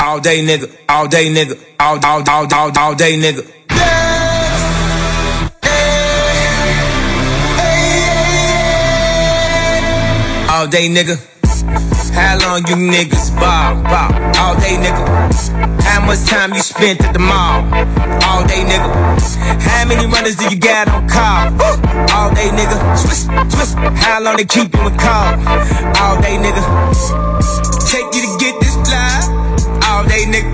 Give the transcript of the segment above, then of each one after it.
All day nigga, all day nigga, all all all all, all day nigga. All day nigga. How long you niggas ball, ball? All day nigga. How much time you spent at the mall? All day nigga. How many runners do you got on call? All day nigga. Twist, twist. How long they keep you in call? All day nigga. Take you to get this fly. All day nigga.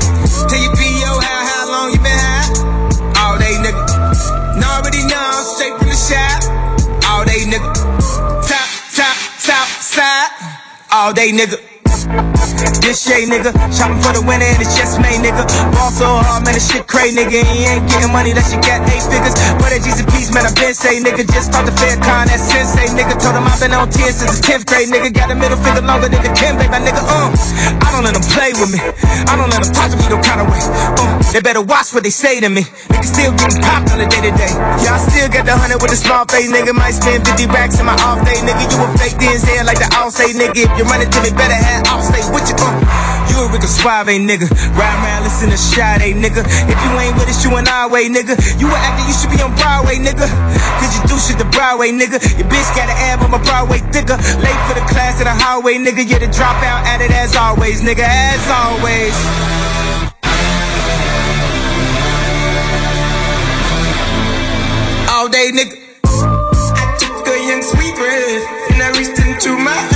Tell your PO how, how long you been high? All day nigga. Already know, straight from the shop. All day nigga. All day nigga. This shit, nigga. Shopping for the winner and it's just made, nigga. Ball so hard, man, this shit crazy, nigga. He ain't getting money, that shit got eight figures. But at a piece, man, I been say, nigga. Just talked to Fair Con, that sensei, nigga. Told him I've been on 10 since the 10th grade, nigga. Got a middle finger longer than the Kim, baby, my nigga. Uh, I don't let them play with me. I don't let them talk to me no kind of way. Uh, they better watch what they say to me. Nigga still getting popped on the day to day. Yeah, I still got the hundred with a small face, nigga. Might spend 50 racks in my off day, nigga. You a fake DNZ like the all say, nigga. If you run into me, better have off stay with you. Uh, you a Rico Suave, nigga. Ride around, listen to Sade, nigga. If you ain't with us, you an our way, nigga. You an actor, you should be on Broadway, nigga. Cause you do shit the Broadway, nigga. Your bitch got an ab on my Broadway thicker. Late for the class in the hallway, nigga. You're the dropout at it as always, nigga. As always. All day, nigga. I took a young sweet breath and I reached into my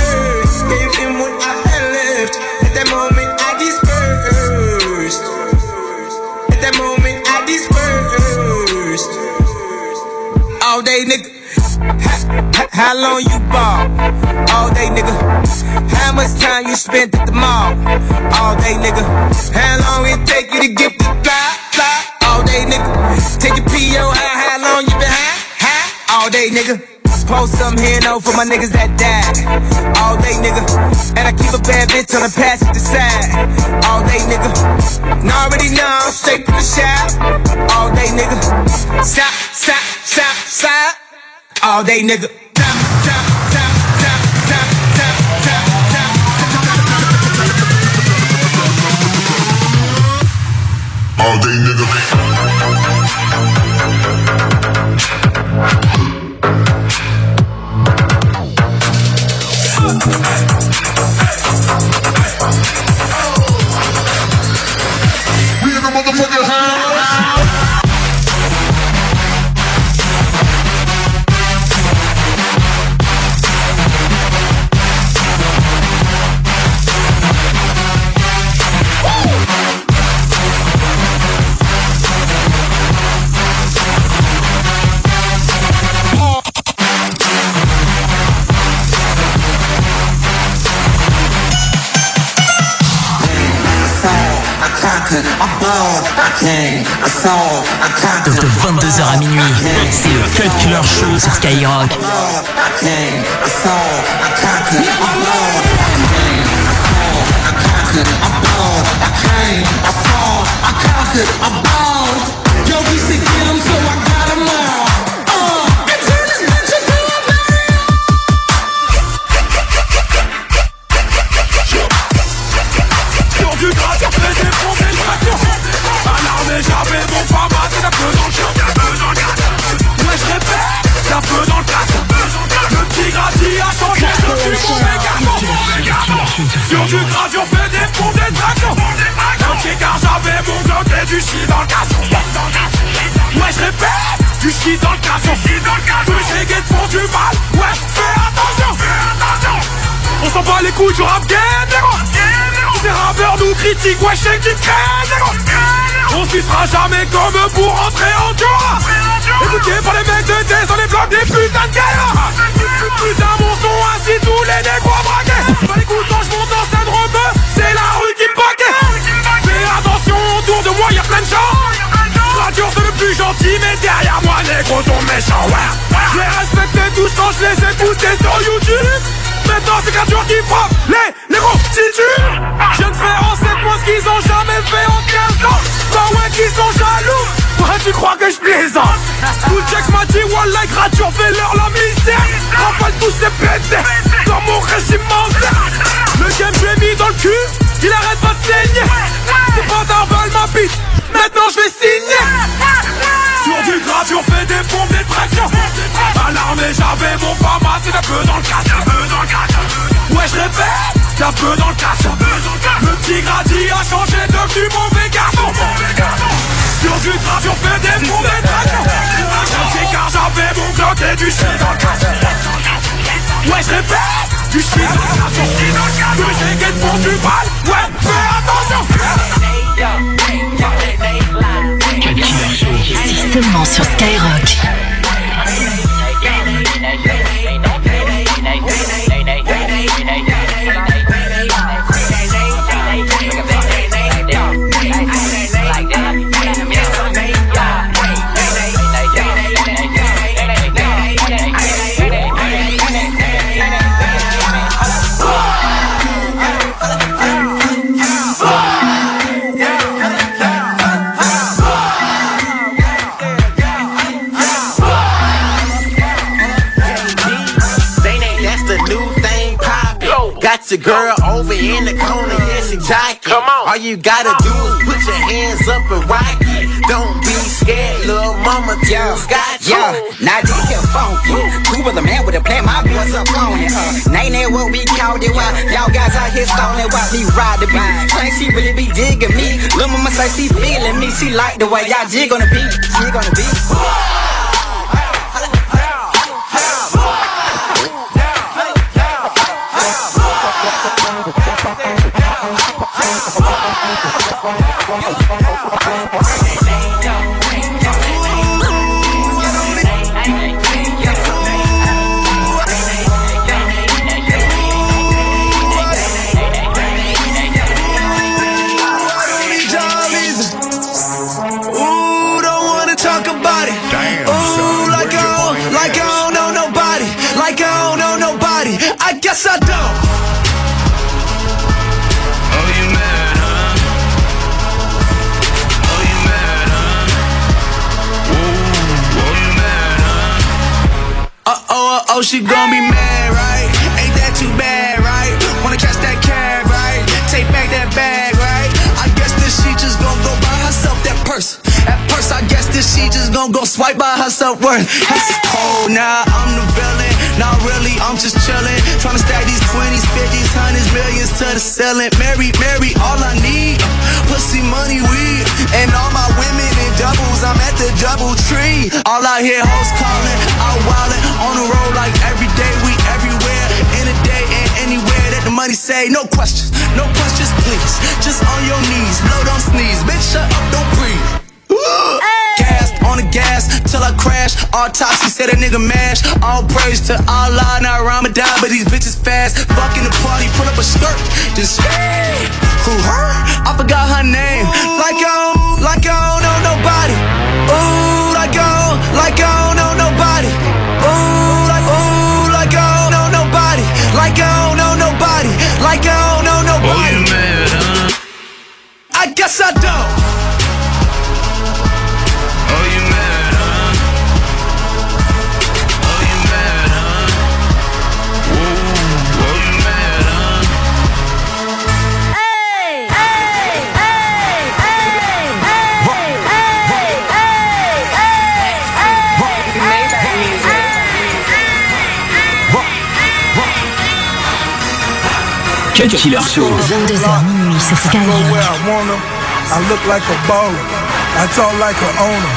day, nigga. How, how long you ball? All day, nigga. How much time you spent at the mall? All day, nigga. How long it take you to get the fly, fly? All day, nigga. Take your PO, how, how long you been high, high? All day, nigga. Post some here, no, for my niggas that died. All day, nigga. And I keep a bad bitch on the passenger side. All day, nigga. And already know, straight from the shop. All day, nigga. Stop, stop, stop, stop. All day, nigga. All day nigga. De 22h à minuit, c'est le Cut Killer Show sur Skyrock. Sur peu dans le Ouais, je répète, peu dans le casson Le petit a changé, je suis mauvais garçon Sur du sur fait des fonds, des Ok, car j'avais mon bloc et du shit dans le casson Ouais, je répète, du shit dans le casson les guettes font du mal, ouais, fais attention On s'en bat les couilles du rap game, Ces rappeurs nous critiquent, ouais, shake qui négro On s'y sera jamais comme pour entrer en joie Écoutez par les mecs de test dans les blocs des putains de galères Putain mon son ainsi tous les négros braqués. Pas l'écoutant je monte en scène rebeu C'est la rue qui me paquet Fais attention autour de moi y'a plein de gens. Radio c'est le plus gentil mais derrière moi négros sont méchants ouais. Je les respectais tous quand je les écoutais sur YouTube maintenant c'est qu'un joueur qui frappe. Les, les titulent Je ne fais en 7 mois ce qu'ils ont jamais fait en 15 ans. Bah ouais qu'ils sont jaloux. Bah tu crois que je plaisante? Tout check m'a dit wallah grature fais leur la misère. Rafale tous ces pétés Dans mon régime Le game je l'ai mis dans le cul. Il arrête pas de saigner. C'est pas d'un ma bite. Maintenant je vais signer. Sur du grave, on fait des pompes, des tractions. À l'armée, j'avais mon pharma, c'est un peu dans le casse, un peu dans le Ouais, je répète, c'est un peu dans le casse. Le petit gradit a changé, devenu mauvais garçon. Sur du grave, on fait des pompes, des tractions. Un car j'avais mon bloc et du dans le casse. Ouais, je répète du dans le casse. Que j'ai guette pour du bal, ouais, fais attention seulement sur Skyrock. Your girl over in the corner, yeah, she jockin'. Come on. All you gotta do is put your hands up and rock it. Don't be scared, little mama, Yo, too got you. yo, now this here funky. Who was the man with a plan? My boys up on it. Uh, name that what we called it. While y'all guys out here stalling while me ride the beat. Think she really be digging me. Lil' mama say she feeling me. She like the way y'all jig on the beat. Jig on the beat. Herself worth. That's cold now, I'm the villain. Not really, I'm just chillin'. Tryna stack these 20s, 50s, hundreds, millions to the ceiling. Mary, Mary, all I need. Pussy, money, weed. And all my women in doubles, I'm at the double tree. All out here, hoes calling, out wildin', on the road like every day, we everywhere. In a day and anywhere that the money say, no questions, no questions, please. Just on your knees, blow, don't sneeze. Bitch, shut up, don't breathe. Gas on the gas till I crash. Autopsy said a nigga mash. All praise to Allah, not Ramadan, but these bitches fast. Fucking the party, pull up a skirt. Just hey, who her? I forgot her name. Like I don't, like I don't know nobody. Ooh, like I don't, like I don't know nobody. Ooh, like ooh, like I don't know nobody. Like I don't know nobody. Like I don't know Oh, you mad, huh? I guess I don't. Cut Killer Show. 22h minuit sur Skyrock. I look like a baller. I talk like a owner.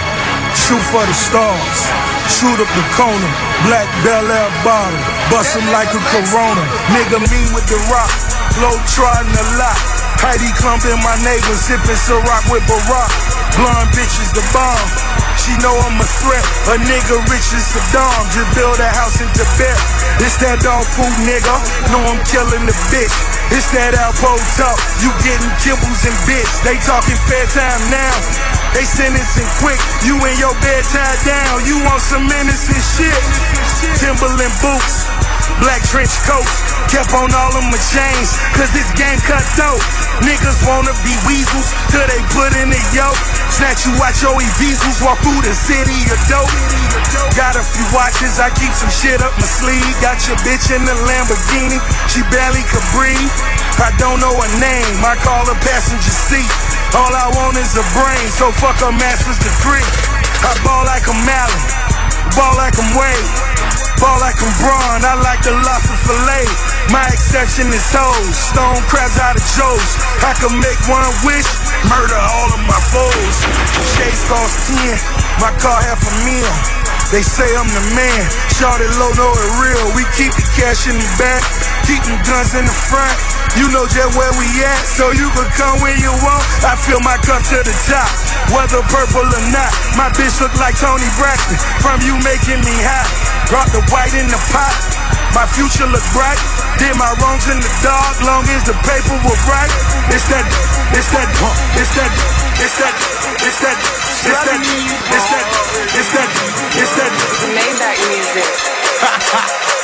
Shoot for the stars. Shoot up the corner. Black Bel Air bottle. Bust 'em like a Corona. Nigga mean with the rock. Low trotting a lot. Heidi Klum in my neighbor. Sipping Ciroc with Barack. Blonde bitch is the bomb. She know I'm a threat. A nigga rich as Saddam. Just build a house in Tibet. It's that dog food nigga. Know I'm killing the bitch. It's that Alpo talk. You getting kibbles and bits. They talking fair time now. They sentencing quick. You in your bed tied down. You want some innocent shit. Timberland boots. Black trench coats. Kept on all of my chains. Cause this game cut dope. Niggas wanna be weasels till they put in the yoke. Snatch you out your e-visals. Walk through the city of dope. Got a few watches. I keep some shit up my sleeve. Got your bitch in the Lamborghini. She barely could breathe. I don't know her name. I call a passenger seat. All I want is a brain. So fuck a master's degree. I ball like I'm Allen. Ball like I'm Wade. Ball like I'm Bron. I like the lobster fillet. My exception is hoes, stone crabs out of Joe's. I can make one wish, murder all of my foes. Chase cost 10, my car half a meal. They say I'm the man, Shorty low know it real. We keep the cash in the back, keep guns in the front. You know just where we at, so you can come when you want. I fill my cup to the top, whether purple or not. My bitch look like Toni Braxton, from you making me hot. Brought the white in the pot, my future look bright. Did my wrongs in the dark, long as the paper was right. It's that, it's that, it's that, it's that, it's that, it's that, it's that, it's that, it's that, it's that. Maybach music.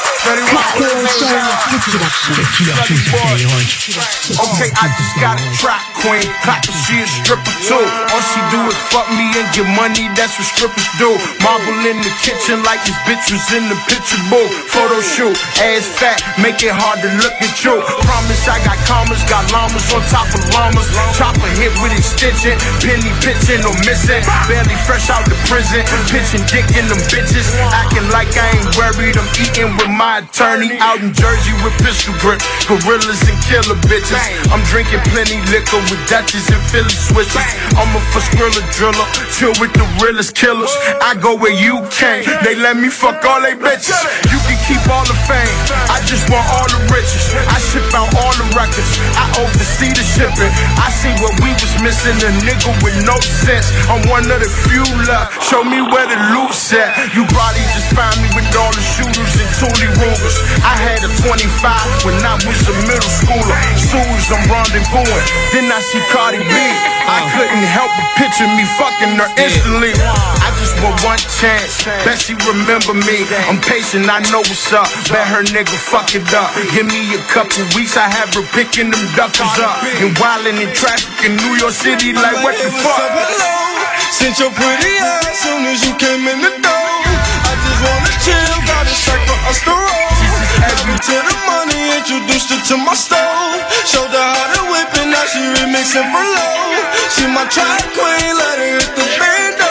Okay, I just got a track queen. Clap she a stripper too. All she do is fuck me and get money, that's what strippers do. Marble in the kitchen like this bitch was in the picture booth. Photo shoot, ass fat, make it hard to look at you. Promise I got commas, got llamas on top of llamas. Chopper hit with extension, penny pitching or missing. Barely fresh out the prison, pitching dick in them bitches. Acting like I ain't worried, I'm eating with my attorney. Out in Jersey with pistol grips, gorillas and killer bitches. I'm drinking plenty liquor with Dutches and Philly switches. I'm a skrilla driller, chill with the realest killers. I go where you can't, they let me fuck all they bitches. You can keep all the fame, I just want all the riches. I ship out all the records, I oversee the shipping. I see what we was missing, a nigga with no sense. I'm one of the few left, show me where the loot's at. You probably just find me with all the shooters and Toolie I had a 25 when I was a middle schooler. Soon as I'm rendezvousing, then I see Cardi B. I uh. couldn't help but picture me fucking her instantly. I just want one chance, bet she remember me. I'm patient, I know what's up. Bet her nigga fuck it up. Give me a couple weeks, I have her picking them duffers up. And wildin' in traffic in New York City, like what the fuck? Since your pretty ass soon as you came in the door. I wanna chill, got a sack for us to roll. Add me to the money, introduced her to my stove. Showed her how to whip it, now she remixing for low. She my track queen, let her hit the bando.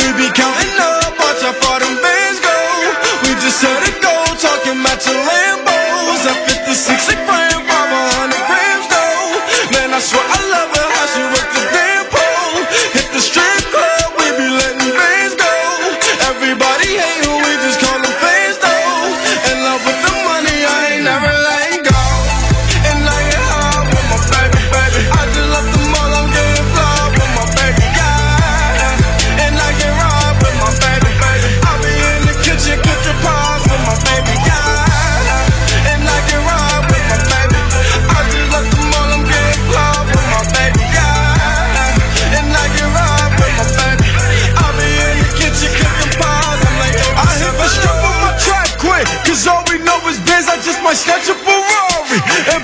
We be counting up, watch how far them bands go. We just set it go, talking matching Lambos. At 56 a gram, 500 just might snatch a Ferrari.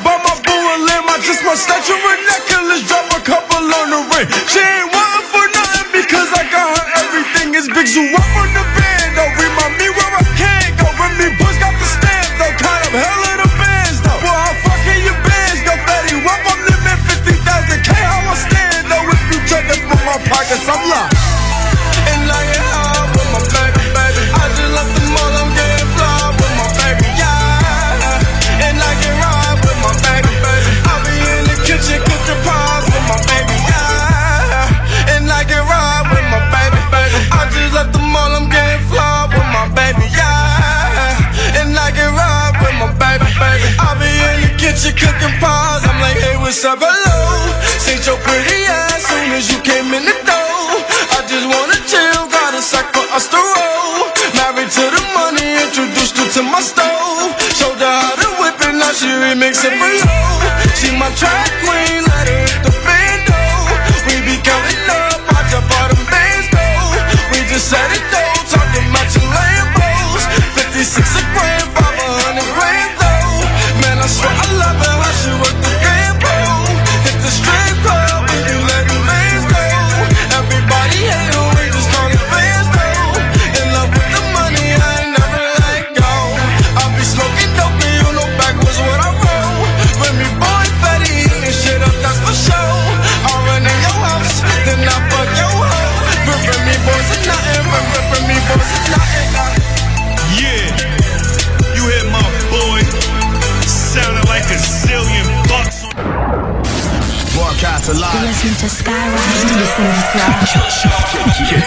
Now she remixing for you. She my track queen, let her hit the bando. We be counting up, watch how far them bands go. We just set it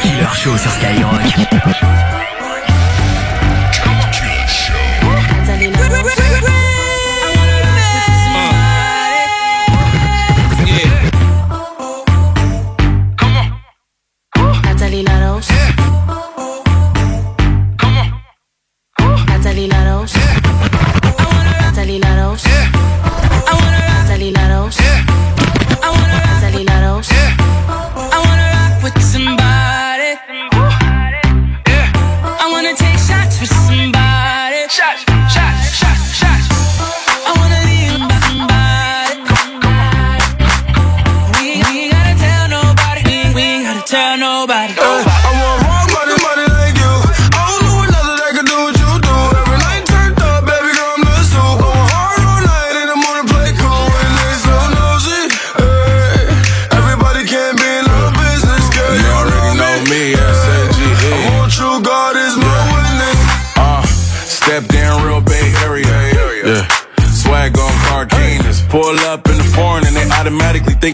Killer Show sur Skyrock.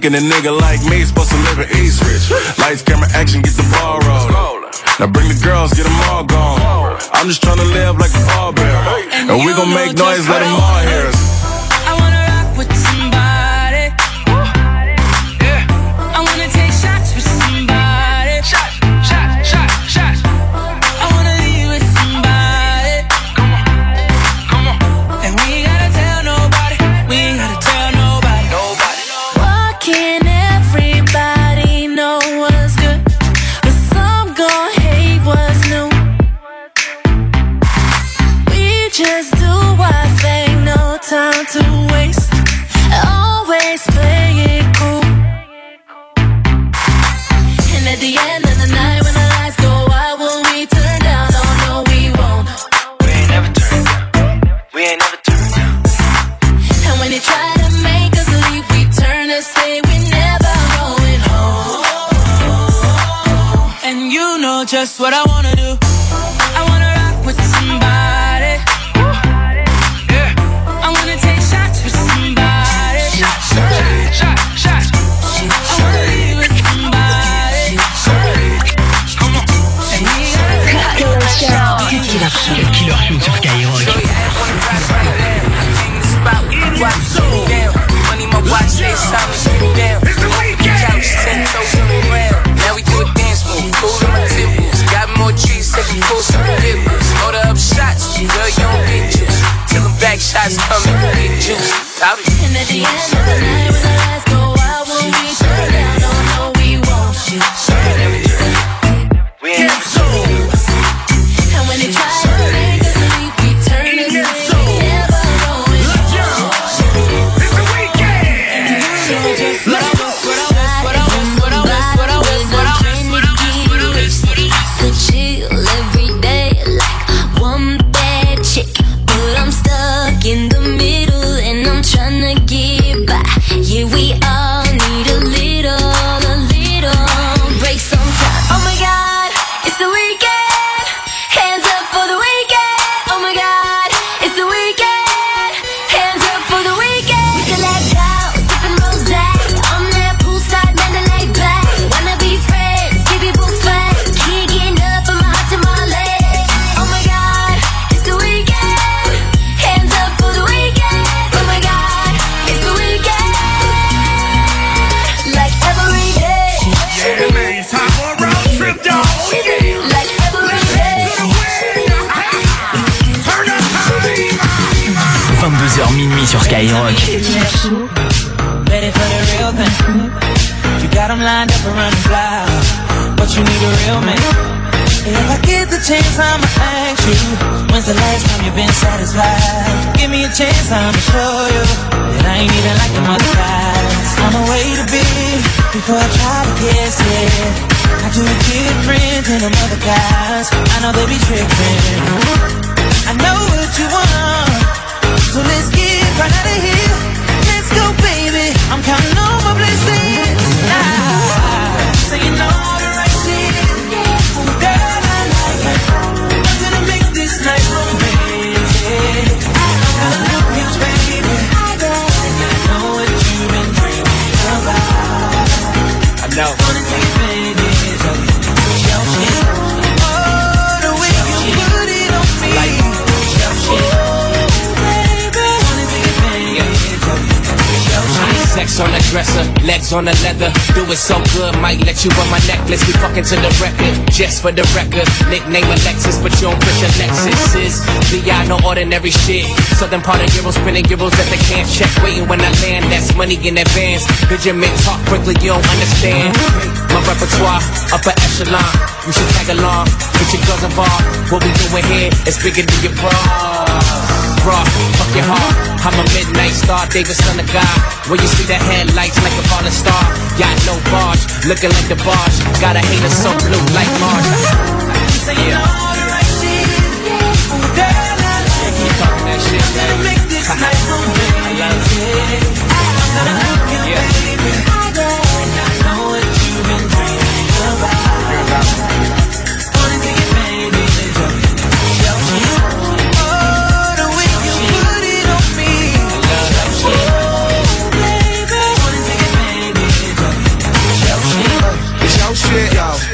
Thinking a nigga dresser, legs on the leather. Do it so good, might let you wear my necklace. We fucking to the record, just for the record. Nickname Alexis, but you don't put your Lexus is. VI, no ordinary shit. Southern part of Euro spinning euros that they can't check. Waiting when I land, that's money in advance. Benjamin talk quickly, you don't understand. My repertoire, upper echelon. You should tag along, put your girls involved. What we doing here is bigger than your bra. Bra, fuck your heart. I'm a midnight star, David son of God. When you see the headlights like a falling star, got no barge, looking like the barge. Got a hater so blue like Mars. Yeah. Talking that shit, It's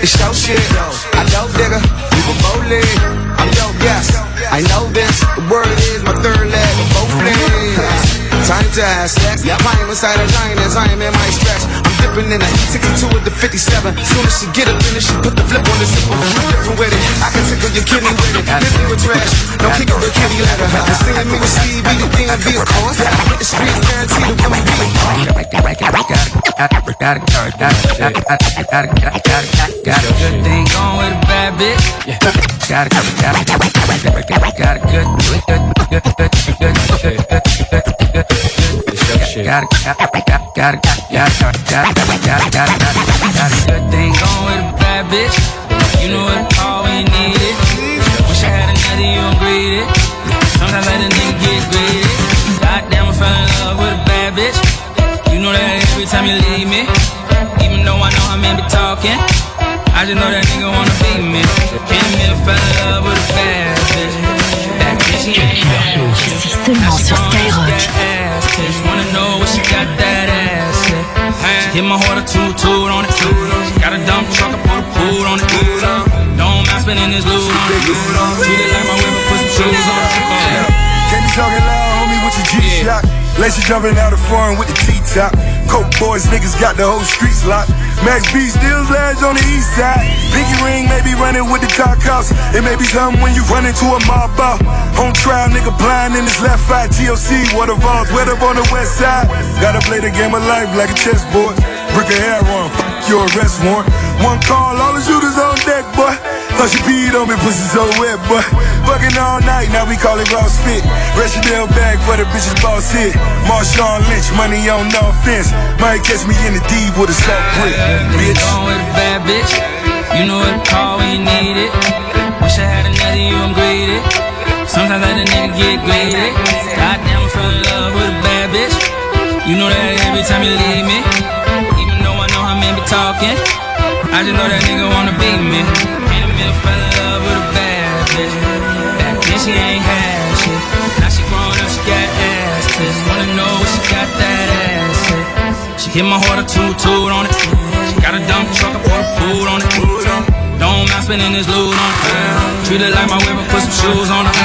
It's your shit, yo. I know, digga. You a bowling. I'm your guest. I know this. The word is my third leg both legs. Time to have sex. Yeah, I am inside a giant as I am in my stretch. Dipping in a 62 with the 57. Soon as she get up in it, she put the flip on the zipper. Different with it. I can tickle your kidney with it. Me with trash. Don't kick it with kitty. And singing me with Stevie, the DMV, of course. I hit the streets, guaranteed to win me. Got a good thing going with a bad bitch. Got a got a got a got a got a got a got a good good good good good good Got a got a got a got a got a got a got a got a got a got a good thing going with a bad bitch. You know what? All we needed. Wish I had another, you don't greet it. Sometimes let a nigga get greedy. Goddamn, I fell in love with a bad bitch. You know that every time you leave me. Even though I know I may be talking. I just know that nigga wanna be me. Came in, fell in love with a bad bitch. That bitch, she ain't bad. C'est seulement sur Skyrock. Hit my heart a toot toot on it. Got a dump truck, I put a food on it. Don't mind spending this loot on it. Treat it like my whip, put some shoes on it. Can you talking loud, Lacy jumping out of foreign with the T-top. Coke boys, niggas got the whole streets locked. Max B still lads on the east side. Pinky ring may be running with the car cops. It may be something when you run into a mob out. On trial, nigga blind in his left eye. A vault, wet up on the west side. Gotta play the game of life like a chessboard. Brick a hair on, your arrest warrant. One call, all the shooters on deck, boy. Thought she peed on me, pussy so wet, boy. Fucking all night, now we call it Ross Fit. Rochdale bag for the bitches boss hit. Marshawn Lynch, money on no offense. Might catch me in the D with a soft brick, bitch. Going with a bad bitch. You know what to call when you need it. Wish I had another, you I'm greedy. Sometimes let a nigga get greedy. Goddamn, I fell in love with a bad bitch. You know that every time you leave me. Even though I know how men be talking. I just know that nigga wanna be me. Ain't a minute fell in love with a bad bitch. That bitch, she ain't had shit. Now she grown up, she got ass tits. Wanna know what she got that ass at. She hit my heart a toot toot on it. She got a dump truck, I put a food on it. Don't mind spending this loot on it. Treat it like my I put some shoes on it.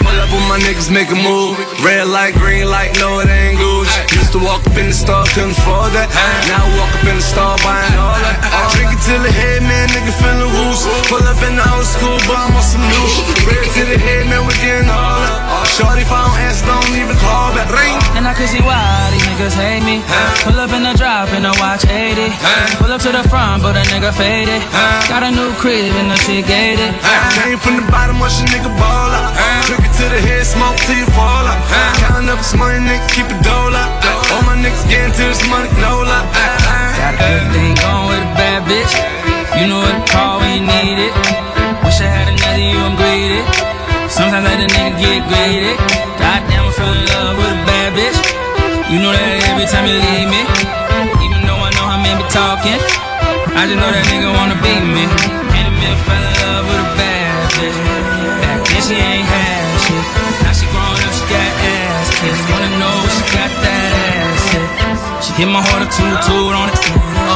Pull up with my niggas, make a move. Red light, green light, no it ain't Gucci. Used to walk up in the store, couldn't afford that. Now I walk up in the store, buying all that. I drink it till the head, man, nigga feeling loose. Pull up in the old school, but I'm on some new. Red to the head, man, we getting all that. Shorty, if I don't answer, don't even call back. Ring. And I can see why these niggas hate me. Pull up in the drop and I watch 80. Pull up to the front, but a nigga faded. Got a new crib and the shit gated. Came from the bottom, watch a nigga ball out. Drink it to the head, smoke till you fall out. Counting up this money, nigga, keep it dole out. All my niggas getting to this money, no lie. Got a thing going with a bad bitch. You know what to call when you need it. Wish I had another, you I'm greedy. Sometimes let a nigga get greedy. Goddamn, I fell in love with a bad bitch. You know that every time you leave me. Even though I know how men be talking. I just know that nigga wanna be me. Ain't minute fell in love with a bad bitch. Back then she ain't had shit. Now she grown up, she got ass kids. Wanna know she got that ass at. She hit my heart a toot toot on it.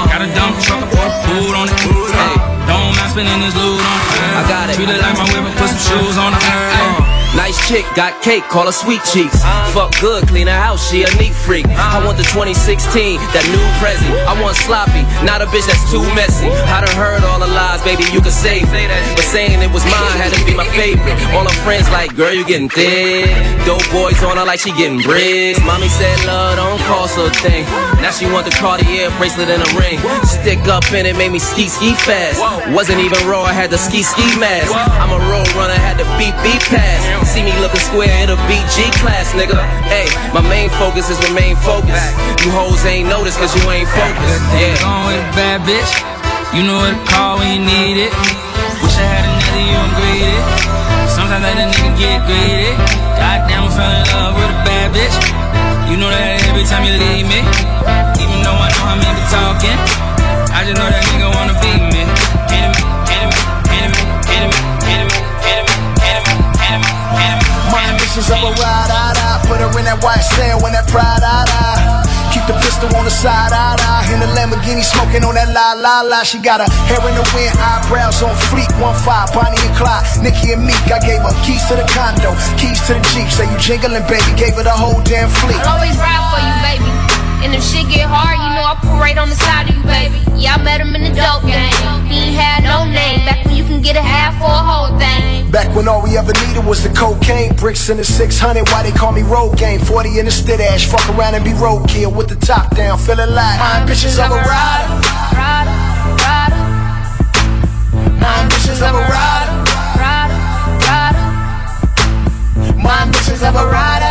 Got a dump truck, I put a food on it. Hey, don't mind spending this loot on it. I got it. Treat it like my whip, put some shoes on it. Nice chick, got cake, call her sweet cheeks. Fuck good, clean her house, she a neat freak. I want the 2016, that new Prezi. I want sloppy, not a bitch that's too messy. I done heard all the lies, baby, you can save it. But saying it was mine had to be my favorite. All her friends like, girl, you getting thick. Dope boys on her like she getting bricks. Mommy said love don't cost a thing. Now she want the Cartier bracelet and a ring. Stick up in it, made me ski ski fast. Wasn't even raw, I had the ski ski mask. I'm a road runner, had the beat beat pass. See me looking square in a BG class, nigga. Hey, my main focus is remain focused. You hoes ain't noticed cause you ain't focused. Yeah. Going with a bad bitch. You know what to call when you need it. Wish I had another you greedy. Sometimes I let a nigga get greedy. Goddamn, I fell in love with a bad bitch. You know that every time you leave me. Even though I know how men be talking. I just know that nigga wanna beat me. Enemy, enemy, enemy, enemy, Ambitions of a ride, I, I Put her in that white cell when that pride, I, I Keep the pistol on the side, I, I In the Lamborghini smoking on that la, la, la. She got her hair in the wind, eyebrows on fleek. One five, Bonnie and Clyde, Nicki and Meek. I gave her keys to the condo, keys to the Jeep. Say you jingling, baby, gave her the whole damn fleet. I'll always ride for you, baby. And if shit get hard, you know I pull right on the side of you, baby. Yeah, I met him in the dope game. He ain't had no name. Back when you can get a half for a whole thing. Back when all we ever needed was the cocaine Bricks in the 600, why they call me road game 40 in the stit ash, fuck around and be roadkill With the top down, feeling like My ambitions of a rider Rider, rider, My ambitions of a rider rider, rider. My ambitions of a rider,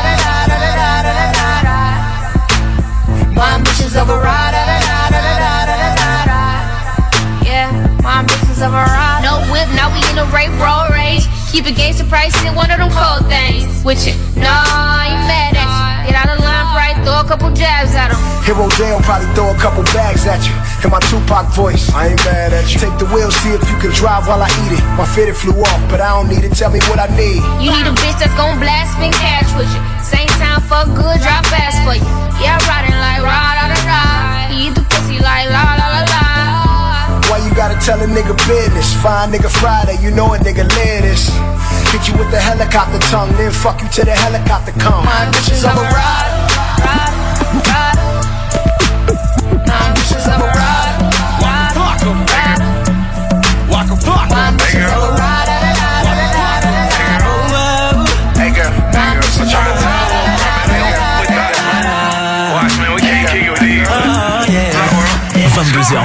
My ambitions of a rider rider, rider, rider, rider. Yeah, my ambitions of a ride. No whip, now we in a rape road rage. Keep a gangster price in one of them cold things. With you, I ain't mad at you. Get out of line, right? Throw a couple jabs at him. Hero Dale probably throw a couple bags at you. In my Tupac voice, I ain't mad at you. Take the wheel, see if you can drive while I eat it. My fitted flew off, but I don't need it. Tell me what I need. You need a bitch that's gon' blast spin cash with you. Same time, fuck good, drop fast for you. Yeah, riding like ride, ride, ride. He eat the pussy like la, la, la, la. Why you gotta tell a nigga business? Fine nigga Friday, you know a nigga live this. Hit you with the helicopter tongue, then fuck you till the helicopter come. My ambitions of a rider. Walk a rider. Walk a fuck. My nigga. Walk a rider. So try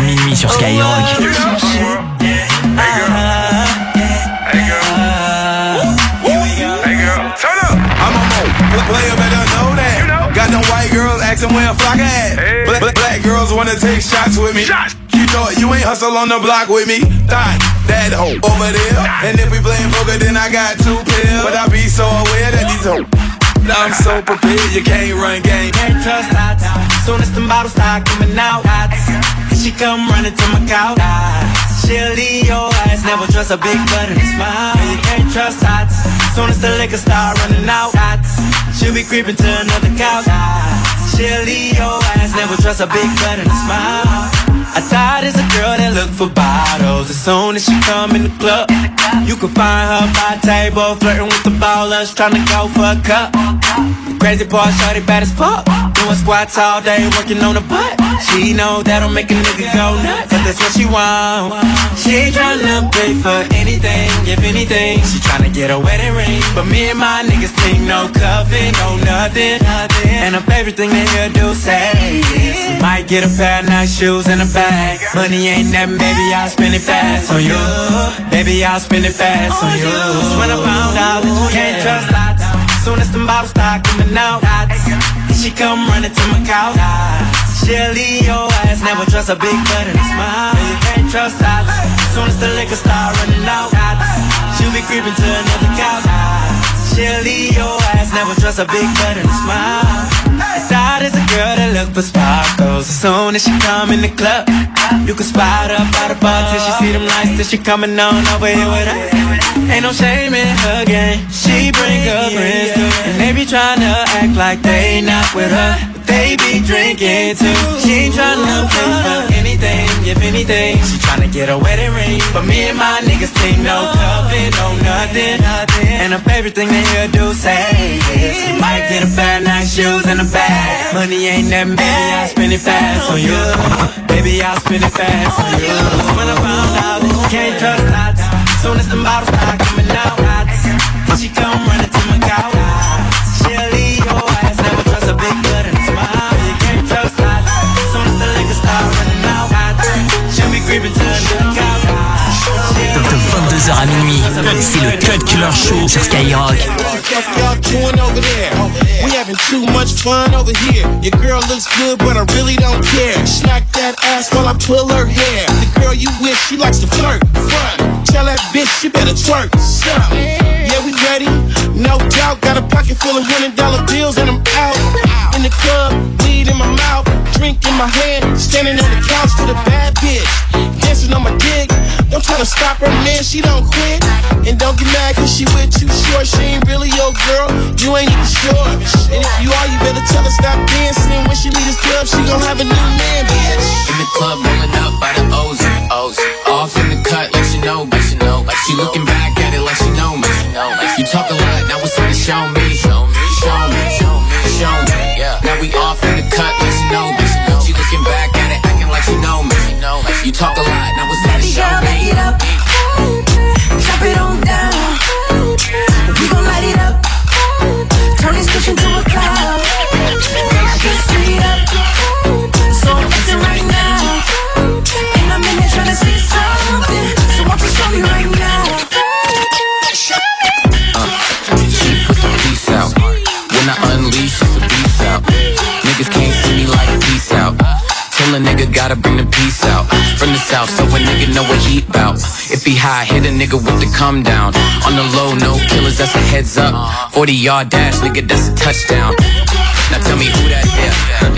minuit sur Skyrock. Player better know that. Got them white girls asking where a flock at. Hey. Black, black girls wanna take shots with me. Shots thought you ain't hustle on the block with me. Thought that hoe over there. And if we playing poker, then I got two pills. But I be so aware that these hoes. I'm so prepared, you can't run game. Can't trust that. Soon as them bottles start coming out, and she come running to my couch. She'll leave your ass, never trust a big butt and a smile. You can't trust that. Soon as the liquor start running out, she'll be creeping to another couch. She'll leave your ass, never trust a big butt and a smile. I thought it's a girl that look for bottles. As soon as she come in the club, you can find her by table, flirting with the ballers, trying to go for a cup. Crazy part, shorty bad as fuck. Doing squats all day, working on the butt. She know that'll make a nigga go nuts, but that's what she want. She ain't tryna pay for anything, if anything. She tryna get a wedding ring, but me and my niggas think no cuffing, no nothing. And her favorite thing they hear do say is, might get a pair of nice shoes and a bag. Money ain't nothing, baby, I'll spend it fast on you. Baby, I'll spend it fast on you. When I found out that you can't trust that. Soon as them bottles start coming out, she come running to my couch. She'll leave your ass, never trust a big butt and a smile. You can't trust that. Soon as the liquor start running out, she'll be creeping to another couch. She'll your ass, never trust a big butt and a smile. That is a girl that look for sparkles. As soon as she come in the club, you can spot her by the bar till she see them lights. Till she coming on over here with her. Ain't no shame in her game. She bring her friends too, and they be trying to act like they not with her. But they be drinking too. She ain't tryna look uh-huh. for anything, if anything. She tryna get a wedding ring. But me and my niggas think no coffee, no. And her favorite thing to hear do say is, might get a pair of nice shoes and a bag. Money ain't that baby, I'll spend it fast on you. Baby, I'll spend it fast on you. When I found out that you can't trust that, soon as the bottles start coming out, she come running to my couch. 22h à minuit, c'est le Cut Killer Show sur Skyrock. We having too much fun over here. Your girl looks good, but I really don't care. Smack that ass while I pull her hair. The girl you with, she likes to flirt. Front. Tell that bitch she better twerk. Yeah, we ready. No doubt. Got a pocket full of hundred dollar bills and I'm out. In the club, weed in my mouth, drink in my hand. Standing on the couch with a bad bitch. Dancing on my dick. Don't try to stop her, man. She don't quit. And don't get mad cause she with too short. She ain't really your girl. You ain't even sure. And if you are, you better tell her stop dancing. When she leave this club, she gon' have a new man, bitch. In the club, rolling up by the O's, O's. Off in the cut, like she know, but she know. Like she looking back at it like she know me. You talk a lot, now it's time to. Show me, know, she. She looking back at it, acting like she know me. You talk a lot, gotta bring the peace out. From the south, so a nigga know what he bout. If he high, hit a nigga with the come down. On the low, no killers, that's a heads up. 40 yard dash, nigga, that's a touchdown. Now tell me who that there.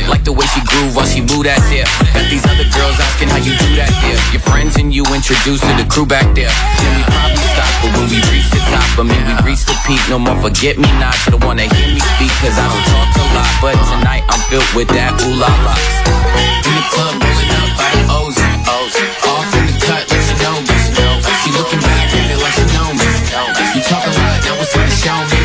Like the way she groove while she move that there. Got these other girls asking how you do that there. Your friends and you introduced to the crew back there. Then we probably stop, but when we reach the top, I mean we reach the peak. No more forget me not. You don't wanna hear me speak, cause I don't talk a lot. But tonight I'm filled with that ooh la la. In the club, up the. Off in the cut, like she know me. She looking back at it like she know me. You talk a lot, now it's time to show me.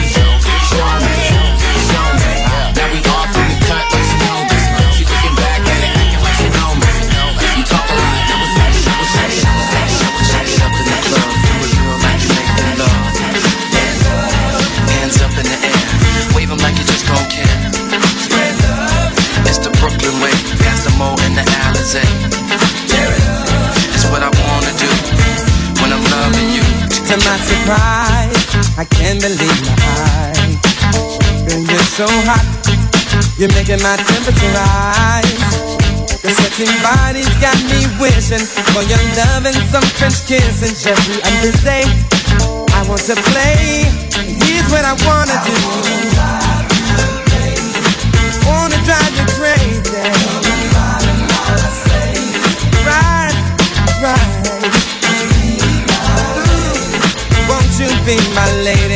I can't believe my eyes. Girl, you're so hot, you're making my temperature rise. Your sweating body's got me wishing for your love and some French kiss and Jeffrey understay. I want to play. Here's what I wanna do. My lady?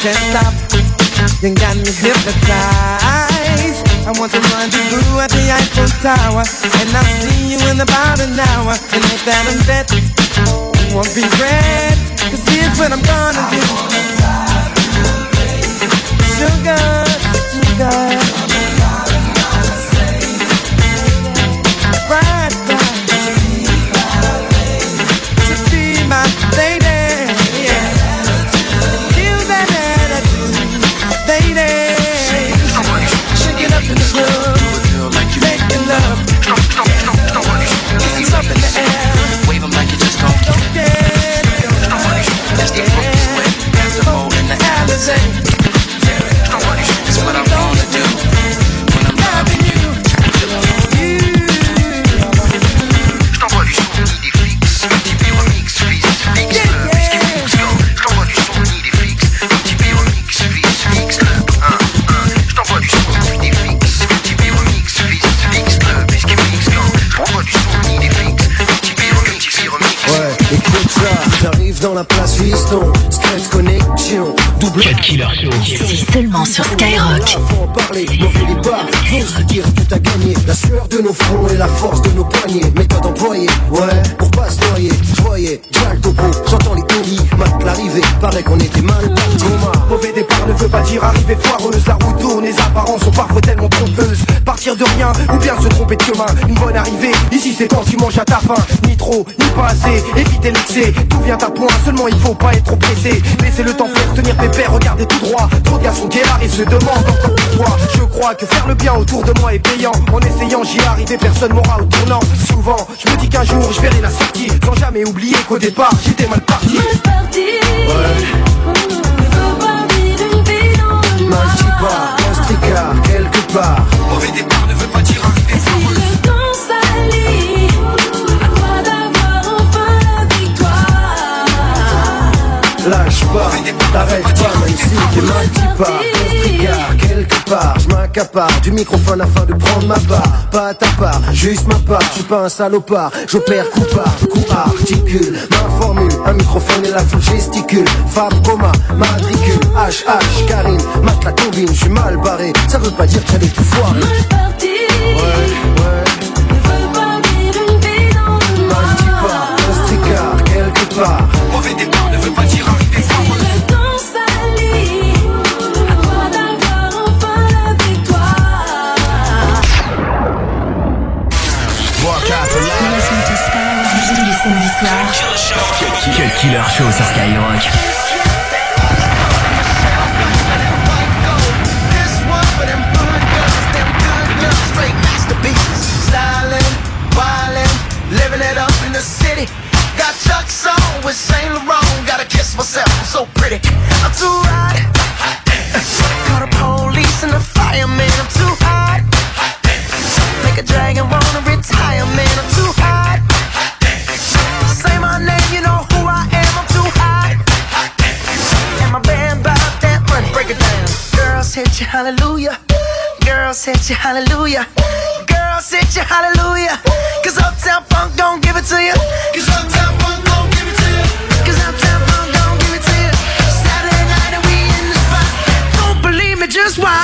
Can't stop. You got me hypnotized. I want to run through at the Eiffel Tower. And I'll see you in about an hour. And if that I'm you won't be red. Cause here's what I'm gonna do. Sugar, sugar. Killer Show. C'est seulement sur Skyrock. Faut en parler, mauvais départ, faut se dire que t'as gagné. La sueur de nos fronts et la force de nos poignets. Méthode employée, ouais, pour pas se noyer. Je voyais, déjà le topo, j'entends les l'arrivée. Paraît qu'on était mal parti. Mauvais départ ne veut pas dire arriver foireuse La route tourne, les apparences sont parfois tellement trompeuses Partir de rien ou bien se tromper de chemin. Une bonne arrivée, ici c'est quand tu manges à ta faim. Ni trop, ni pas assez, éviter l'excès. Tout vient à point, seulement il faut pas être trop pressé Laissez le temps faire, tenir pépère, regardez tout droit. Trop de garçons guélards et se demandent encore pourquoi. Je crois que faire le bien autour de moi est payant. En essayant j'y arriver, personne m'aura au tournant. Souvent, je me dis qu'un jour je verrai la sortie. Sans jamais oublier qu'au départ j'étais mal parti. Mal dis pas, un stricard, quelque part. Mauvais départ ne veut pas dire pas, t'arrêtes pas, même si t'es mal dis pas. Quelque part, je m'accapare du microphone afin de prendre ma part. Pas à ta part, juste ma part. Je suis pas un salopard, j'opère coup par coup articule. Ma formule, un microphone et la foule gesticule. Fab coma, matricule, HH, Karine, mate la combine, je suis mal barré. Ça veut pas dire que j'allais tout foirer. Ouais, ouais. Mal dis pas, un stricard, quelque part. Killer Show sur Skyrock. Girls you, hallelujah. Girls hit you, hallelujah. Cause Uptown Funk don't give it to you. Cause Uptown Funk don't give it to you. Cause Uptown Funk don't give it to you. Saturday night and we in the spot. Don't believe me, just watch.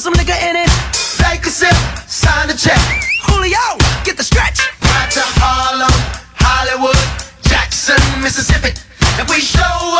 Put some nigga in it. Take a sip, sign the check. Julio, get the stretch. Right to Harlem, Hollywood, Jackson, Mississippi. If we show up,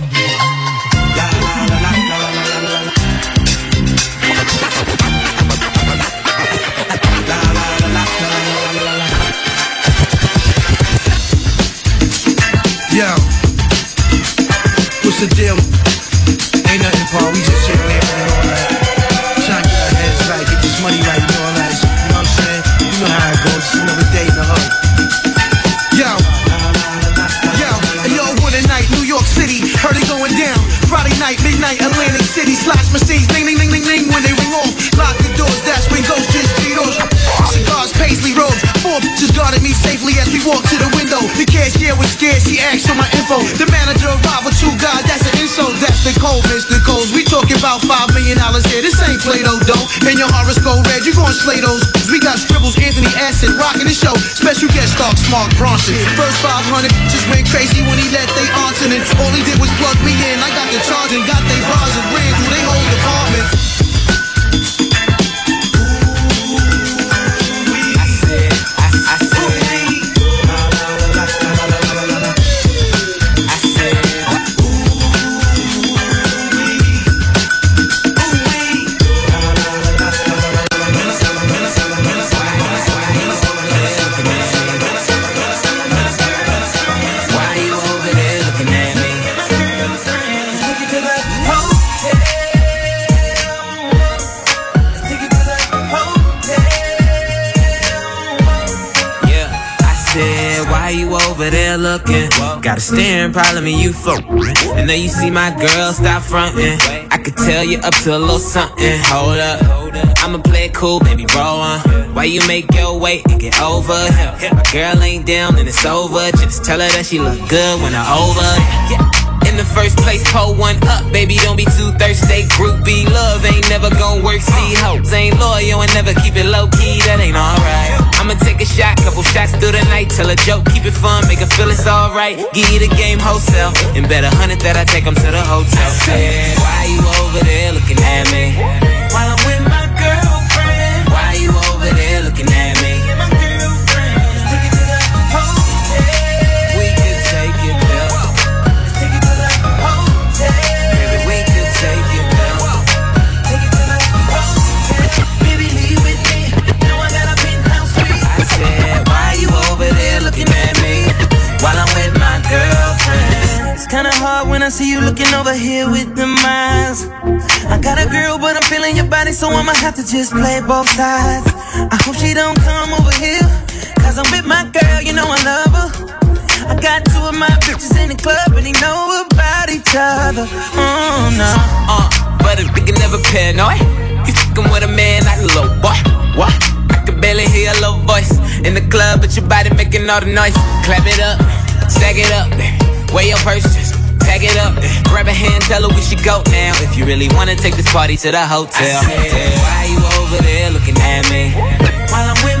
About five million dollars here. This ain't Play-Doh, though. And your horoscope red, you gon' slay those. We got scribbles, Anthony Acid, rocking the show. Special guest star, Mark Bronson. First 500 just went crazy when he let they answer. And all he did was plug me in. I got the charge and got they bars and ran through they whole department. Staring problem and you folk. And now you see my girl, stop fronting. I could tell you up to a little something. Hold up. I'ma play it cool, baby, roll on. Why you make your way and get over? My girl ain't down and it's over. Just tell her that she look good when I'm over. In the first place, pull one up, baby. Don't be too thirsty. Group love ain't never gonna work. See, hoes ain't loyal and never keep it low key. That ain't alright. I'ma take a shot, couple shots through the night. Tell a joke, keep it fun, make her feel it's alright. Give you the game wholesale, and bet a hundred that I take 'em to the hotel. Why you over there looking at me? See you looking over here with them eyes. I got a girl, but I'm feeling your body, so I'ma have to just play both sides. I hope she don't come over here, cause I'm with my girl, you know I love her. I got two of my bitches in the club, and they know about each other. Oh no. Uh, but a nigga never paranoid. You fucking with a man like a little boy. What? I can barely hear your little voice in the club, but your body making all the noise. Clap it up, stack it up. Wear your purse, Pack it up, grab a hand, tell her we should go now. If you really wanna take this party to the hotel. I said, why you over there looking at me? While I'm with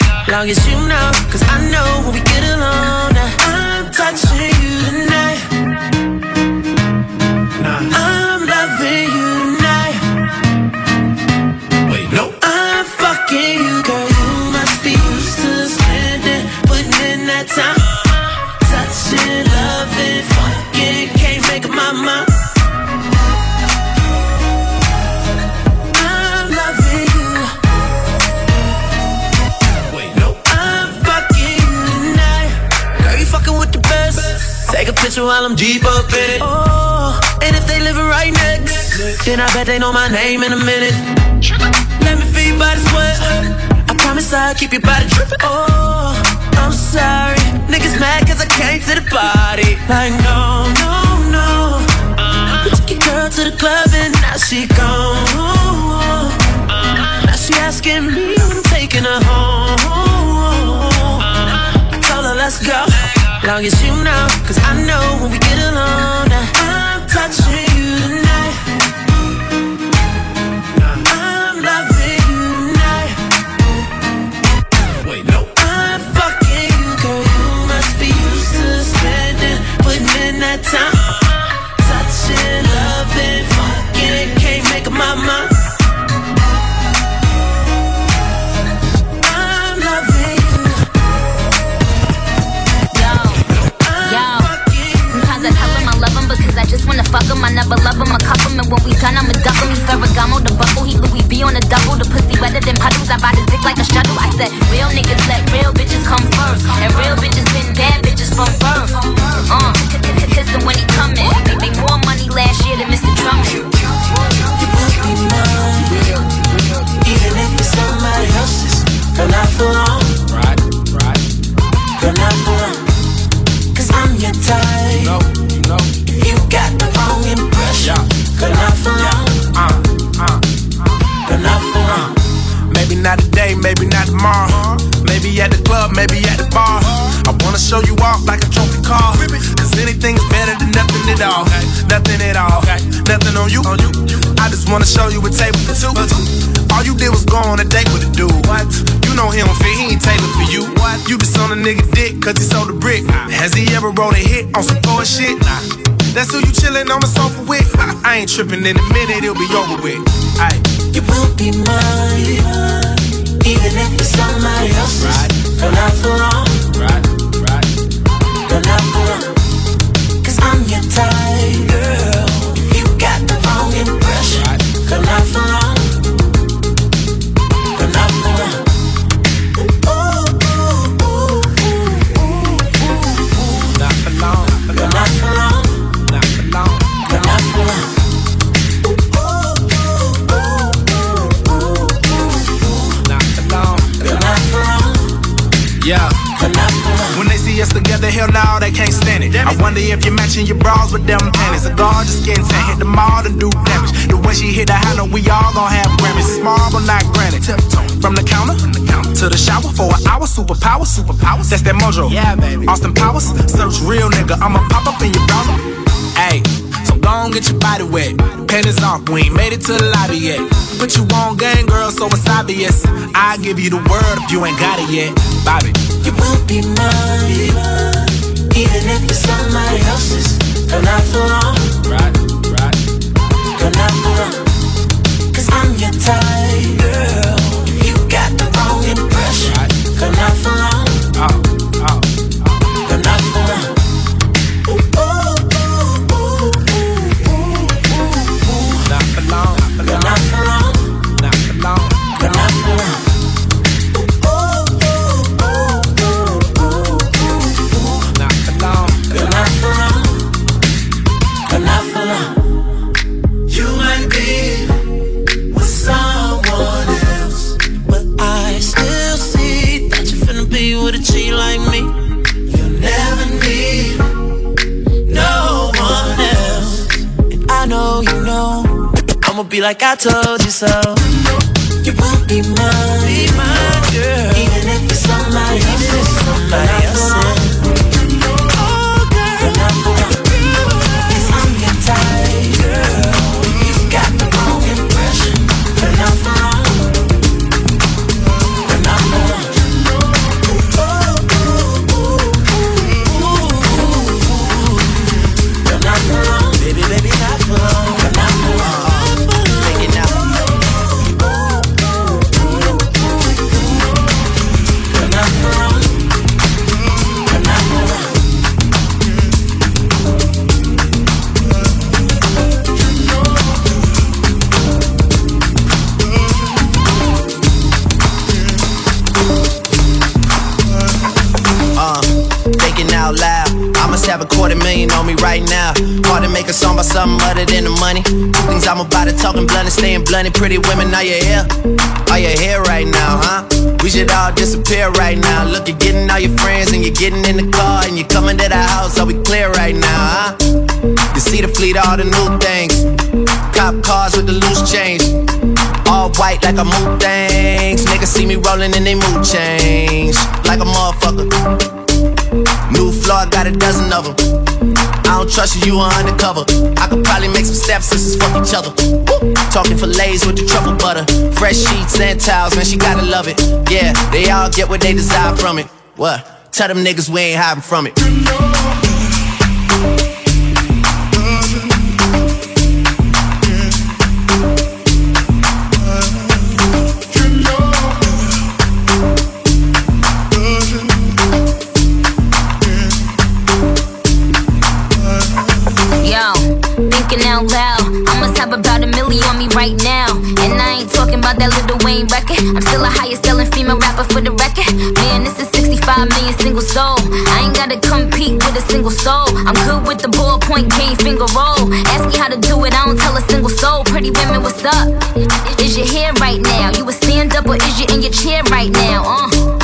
long as you know, cause I know when we get alone. I'm touching you tonight. Take a picture while I'm deep up in it. Oh, and if they living right next, then I bet they know my name in a minute. Let me feel your body sweat. I promise I'll keep your body dripping. Oh, I'm sorry. Niggas mad cause I came to the party. Like, no, no, no. Took your girl to the club and now she gone. Now she asking me when I'm taking her home. I told her let's go, long as you know, cause I know when we get alone. Now uh, I'm touching you tonight. I'm loving you tonight. Wait, no. I'm fucking you, girl. You must be used to spending, putting in that time. Touching, loving, fucking, can't make up my mind. Wanna fuck him. I never love him, I cuff him, and when we done, I'ma duck him. He Ferragamo, the buckle, he Louis V on the double. The pussy wetter than puddles. I ride his dick like a shuttle. I said, real niggas let real bitches come first, and real bitches been bad bitches from birth. Uh, kiss him when he coming. Made more money last year than Mr. Drummond. You would be mine, even if it's somebody else's. Girl, not for long. Right, right. Girl, not for long. Cause I'm your type. No, you know. If you got the wrong impression, girl, not for long. Uh, uh. Girl, not for long. Maybe not today, maybe not tomorrow. Maybe at the club, maybe at the bar. I wanna show you off like a trophy car. Cause anything's better than nothing at all. Nothing at all. Nothing on you. I just wanna show you a table for two. All you did was go on a date with a dude. What? You know he don't fit, he ain't tailored for you. What? You just on a nigga dick cause he sold a brick. Has he ever wrote a hit on some poor shit? That's who you chillin' on the sofa with. I ain't trippin' in a minute, it'll be over with. Aye. You will be mine, even if it's somebody else's. Girl, not for long. Us together, hell no, they can't stand it. I wonder if you're matching your bras with them panties. A gorgeous skin tan, hit the mall and do damage. The way she hit the high note, we all gon' have Grammys. It's marble, not granite. From the counter to the shower for an hour. Superpower, superpowers. That's that mojo. Yeah, baby. Austin Powers, search real nigga. I'ma pop up in your browser. Ayy, go on, get your body wet. Panties off, we ain't made it to the lobby yet. Put you on gang, girl, so it's obvious. I give you the word if you ain't got it yet. Bobby. You will be mine, even if it's somebody else's. Girl, not for long. Right, right. Girl, not for long. Cause I'm your type, girl. You got the wrong impression, girl, not for long. Be like I told you so. You won't be mine, Be my girl. even if it's somebody Even if else's. it's somebody Girl, other than the money. Two things I'm about to talking blunt and staying blunt. Pretty women, are you here? Are you here right now, huh? We should all disappear right now. Look, you're getting all your friends and you're getting in the car and you're coming to the house. Are we clear right now, huh? You see the fleet, all the new things. Cop cars with the loose change. All white like a mood things. Niggas see me rolling and they mood change. Like a motherfucker. New floor, I got a dozen of them. I don't trust you, you are undercover. I could probably make some stepsisters fuck each other. Woo! Talking fillets with the truffle butter. Fresh sheets and towels, man, she gotta love it. Yeah, they all get what they desire from it. What? Tell them niggas we ain't hiding from it. Rapper for the record. Man, this is 65 million single soul. I ain't gotta compete with a single soul. I'm good with the ballpoint game, finger roll. Ask me how to do it, I don't tell a single soul. Pretty women, what's up? Is your hair right now? You a stand up or is you in your chair right now? Uh.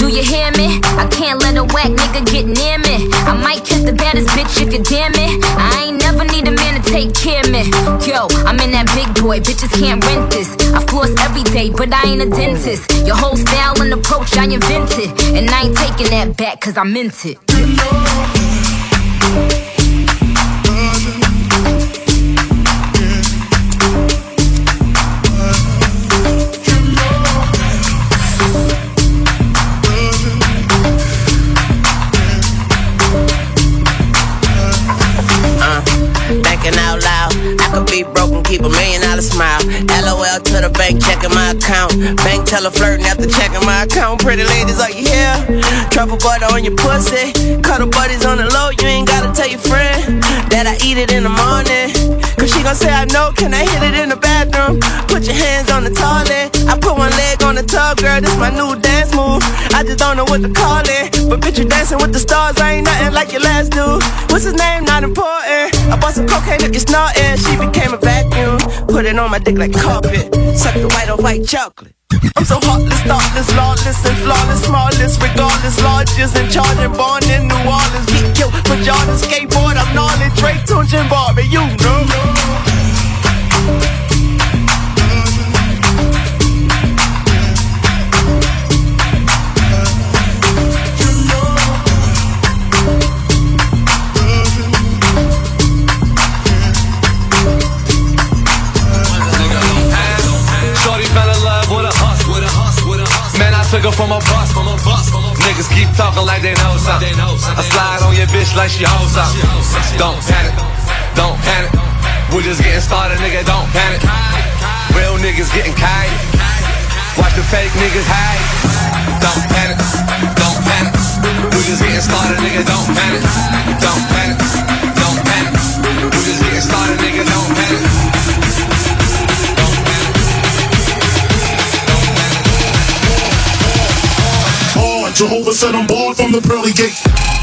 Do you hear me? I can't let a whack nigga get near me. I might kiss the baddest bitch if you damn it. Yo, I'm in that big boy, bitches can't rent this. I floss every day, but I ain't a dentist. Your whole style and approach I invented. And I ain't taking that back cause I meant it. LOL to the bank, checking my account. Bank teller flirting after checking my account. Pretty ladies, are you here? Truffle butter on your pussy. Cuddle buddies on the low, you ain't gotta tell your friend that I eat it in the morning. Cause she gon' say I know, can I hit it in the bathroom? Put your hands on the toilet. I put one leg on the tub, girl, this my new dance move. I just don't know what to call it. But bitch, you dancing with the stars, I ain't nothing like your last dude. What's his name? Not important. I bought some cocaine, look, it's snorting. She became a vacuum. Put it on my dick like carpet. Suck the white on white chocolate. I'm so heartless, thoughtless, lawless, and flawless, smallest, regardless, largest, and charging, born in New Orleans. Get killed for Jordan, skateboard, I'm gnarly, Drake, Tunechi, and Barbie, you know. Nigga, for my boss, for my boss, for my. Niggas keep talking like they know something. I slide on your bitch like she hoes up. Don't panic, don't panic. We're just getting started, nigga, don't panic. Real niggas getting kite. Watch the fake niggas hide. Don't panic, don't panic. We're just getting started, nigga, don't panic. Don't panic, don't panic. We're just getting started, nigga, don't panic. Jehovah said I'm born from the pearly gate.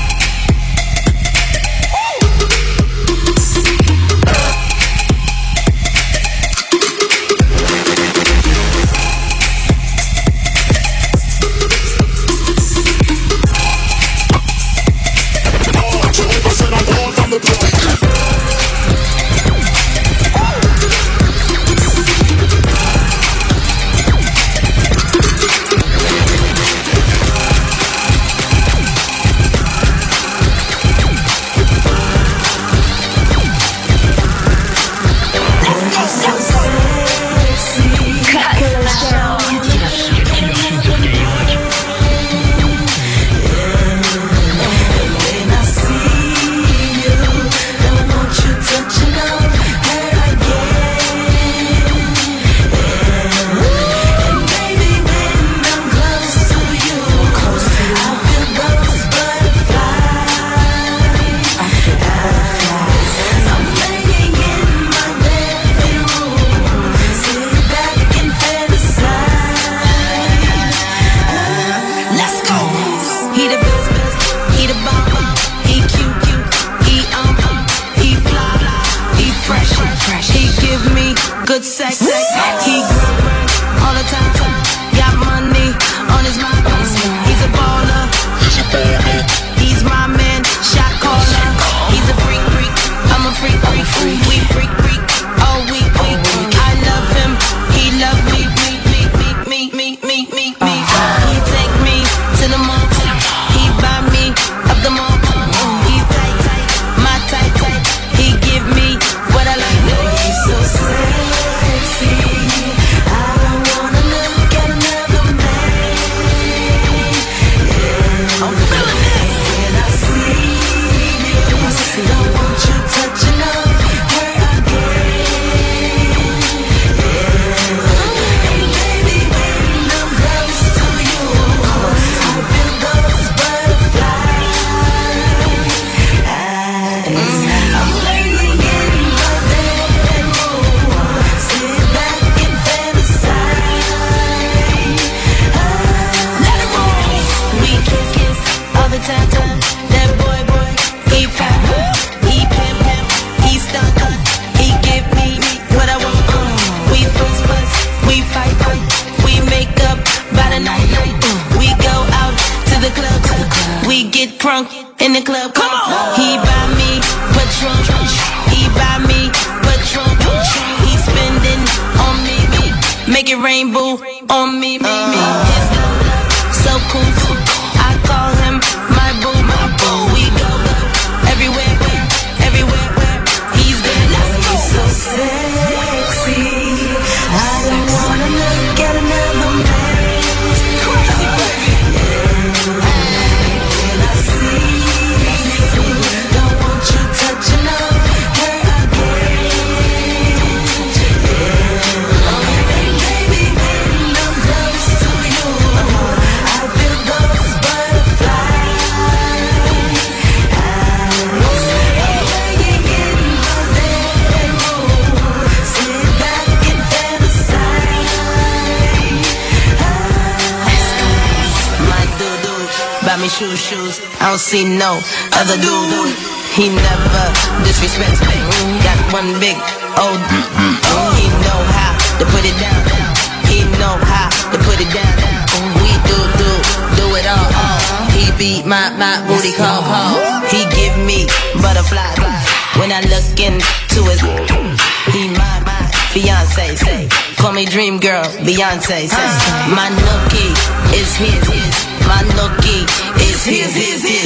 no.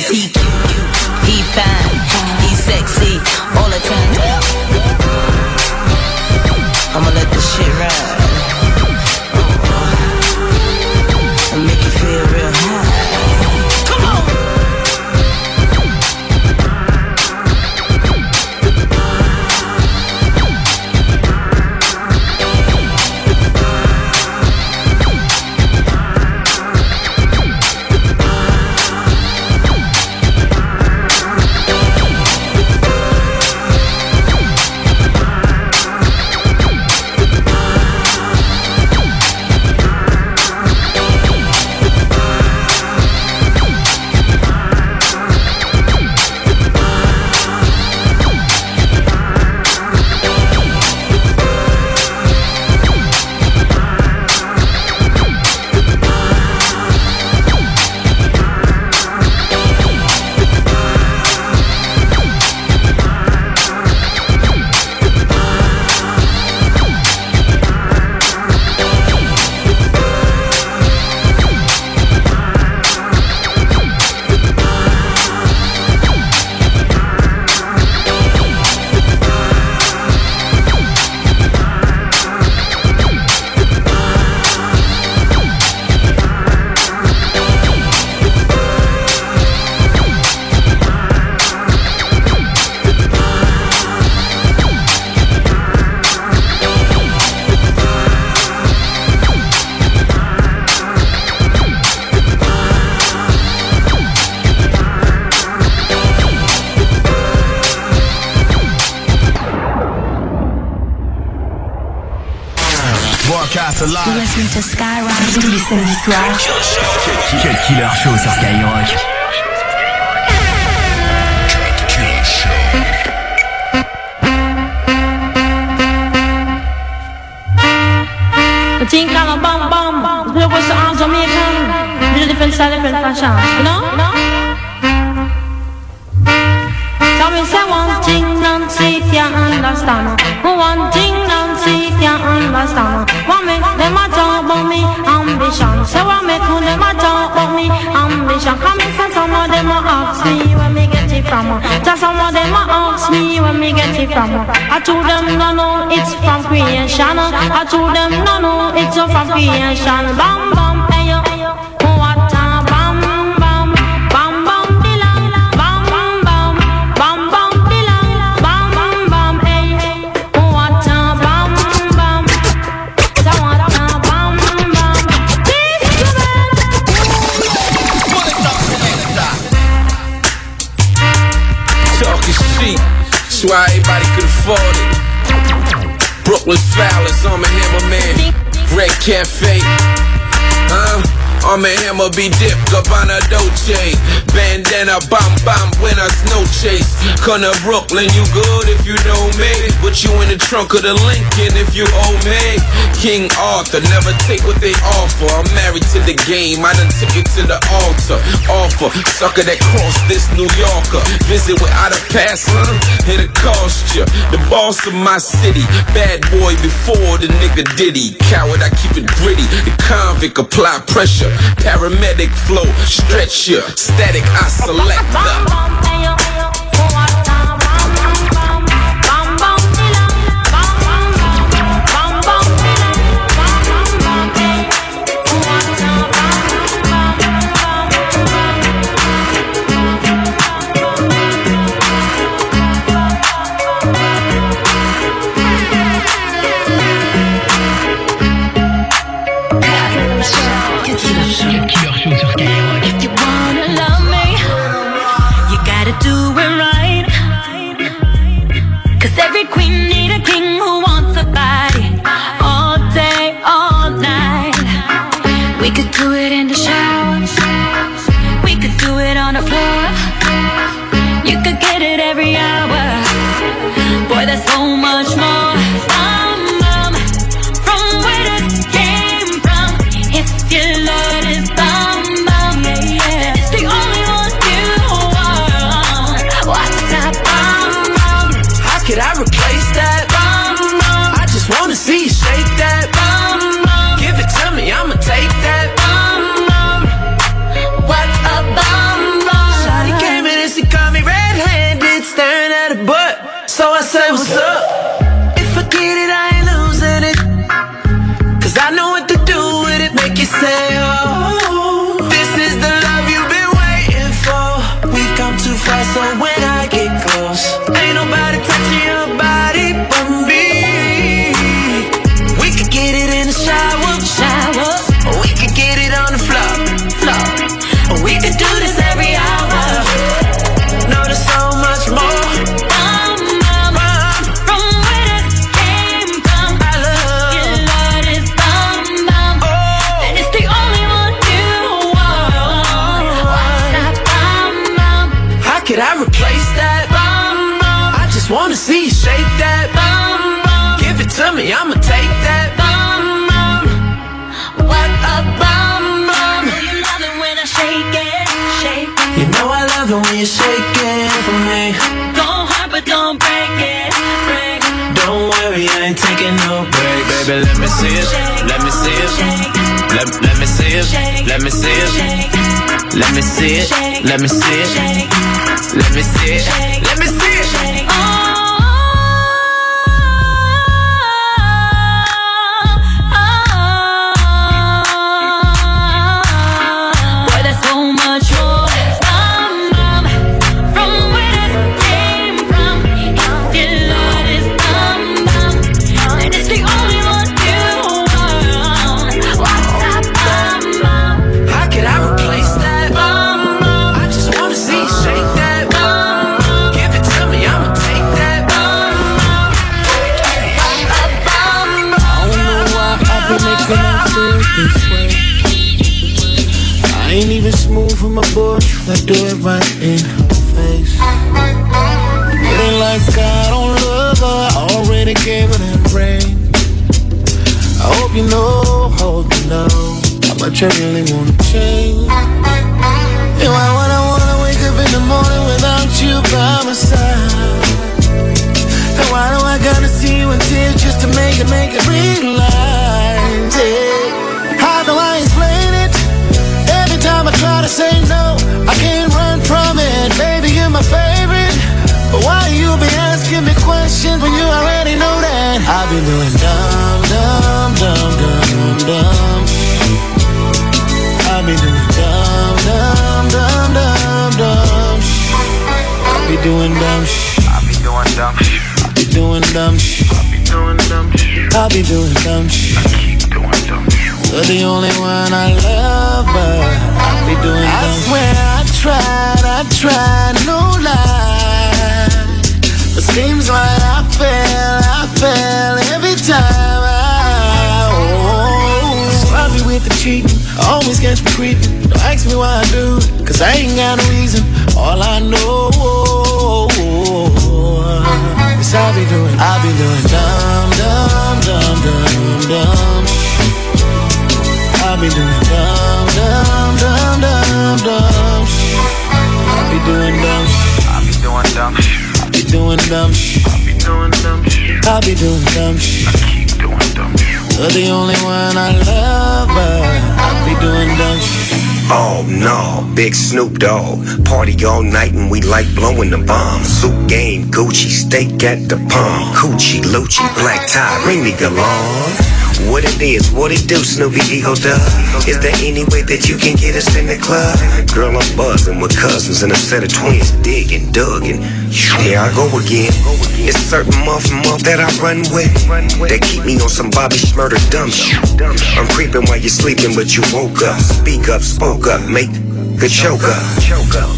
He cute, he fine, he sexy, all the time. Lincoln Brooklyn, you good if you know me. Put you in the trunk of the Lincoln if you owe me. King Arthur, never take what they offer. I'm married to the game, I done took you to the altar. Offer, sucker that crossed this New Yorker. Visit without a pass, huh? It'll cost you. The boss of my city, bad boy before the nigga Diddy. Coward, I keep it gritty. The convict apply pressure. Paramedic flow, stretch ya. Static, I select the. Let me see it. Let me see it. Let me see it. Let me see it. Right dumb, dumb. I be doing dumb, dumb, dumb, dumb, dumb. I be doing dumb. I be doing dumb. I be doing dumb. I be doing dumb. I be doing dumb. I keep doing dumb. You're the only one I love, but I be doing dumb. Oh no, big Snoop Dogg. Party all night and we like blowing the bomb. Suit game, Gucci, steak at the palm. Coochie, Lucci, black tie, ring me galore. What it is, what it do, Snoopy Eagle Dub? Is there any way that you can get us in the club? Girl, I'm buzzing with cousins and a set of twins, digging, dug, and here I go again. It's certain month month that I run with that keep me on some Bobby Shmurda dumb shit. I'm creeping while you're sleeping, but you woke up. Speak up, spoke up, make good choke up.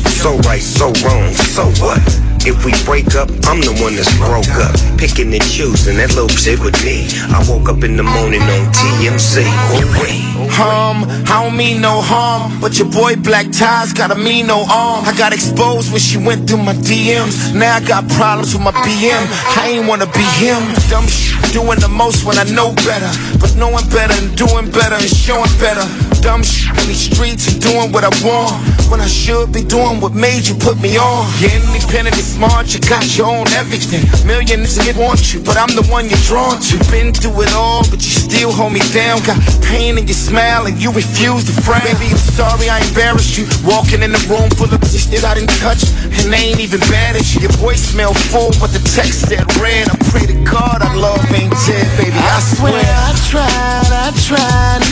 So right, so wrong, so what? If we break up, I'm the one that's broke up. Picking and choosing that little shit with me. I woke up in the morning on TMZ. Oh, wait. Hum, I don't mean no harm, but your boy Black Ties got a mean no arm. I got exposed when she went through my DMs. Now I got problems with my BM. I ain't wanna be him. Dumb sh- doing the most when I know better, but knowing better and doing better and showing better. Dumb sh- in these streets and doing what I want when I should be doing what made you put me on. You're independent and smart, you got your own everything. Millions of want you, but I'm the one you're drawn to. Been through it all, but you still hold me down. Got pain in your smile and you refuse to frown. Baby, I'm sorry I embarrassed you. Walking in the room full of shit I didn't touch, and they ain't even bad at you. Your voicemail full, but the text said red. I pray to God our love ain't dead, baby. I swear I tried, I tried,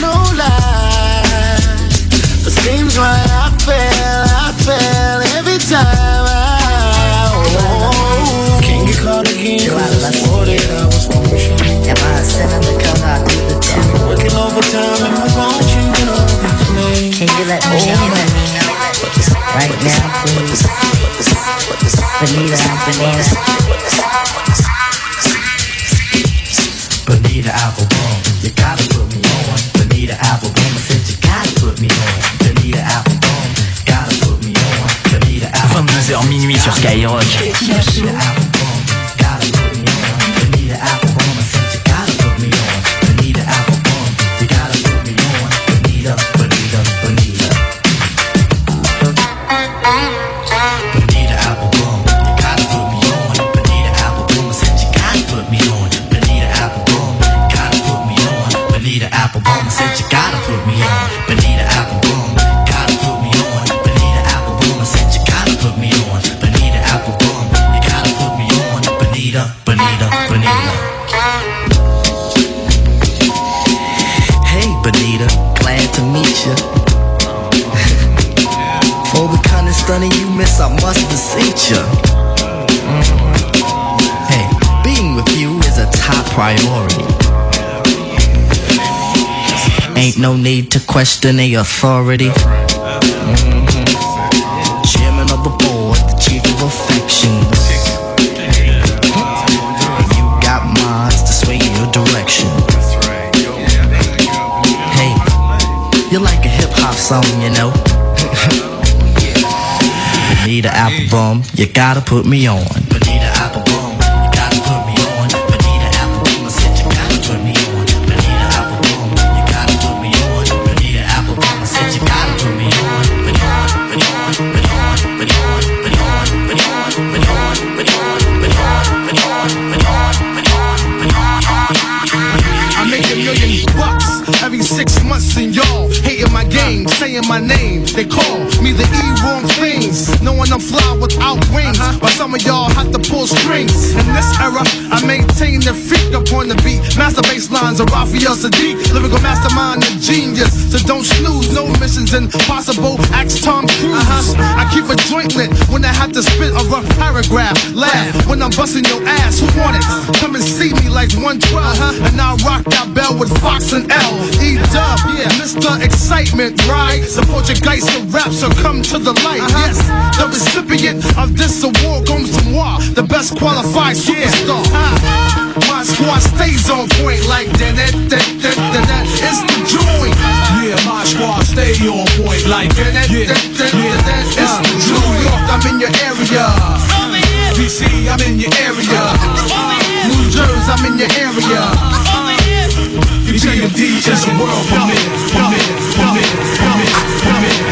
Right now, please. Benita, Benita. Bonita Applebum, you gotta put me on. Bonita Applebum, I said you gotta put me on. Bonita Applebum, gotta put me on. Bonita Applebum, 22h minuit sur Skyrock. No need to question the authority. Mhm. Chairman of the board, the chief of affections. You got minds to sway your direction. Hey, you're like a hip hop song, you know. Bonita Applebum, you gotta put me on. Lines of Raphael Saadiq, lyrical mastermind and genius. So don't snooze, no missions impossible. Ask Tom Cruise. Uh-huh. I keep a joint lit when I have to spit a rough paragraph. Laugh when I'm busting your ass. Who want it? Uh-huh. Come and see me like 112. Uh-huh. And I'll rock that bell with Fox and L. E dub, yeah, Mr. Excitement, right? Support your guys to rap, so come to the light. Yes, the recipient of this award goes to moi, the best qualified superstar. Ah, My squad stays on point like that, that, that, that, that, that. It's the joint. Yeah, my squad stay on point like that, that, that, that, that, that. It's the New York, I'm in your area. DC, I'm in your area. New Jersey, I'm in your area. You tell your DJs the world permit, permit, permit, permit, permit,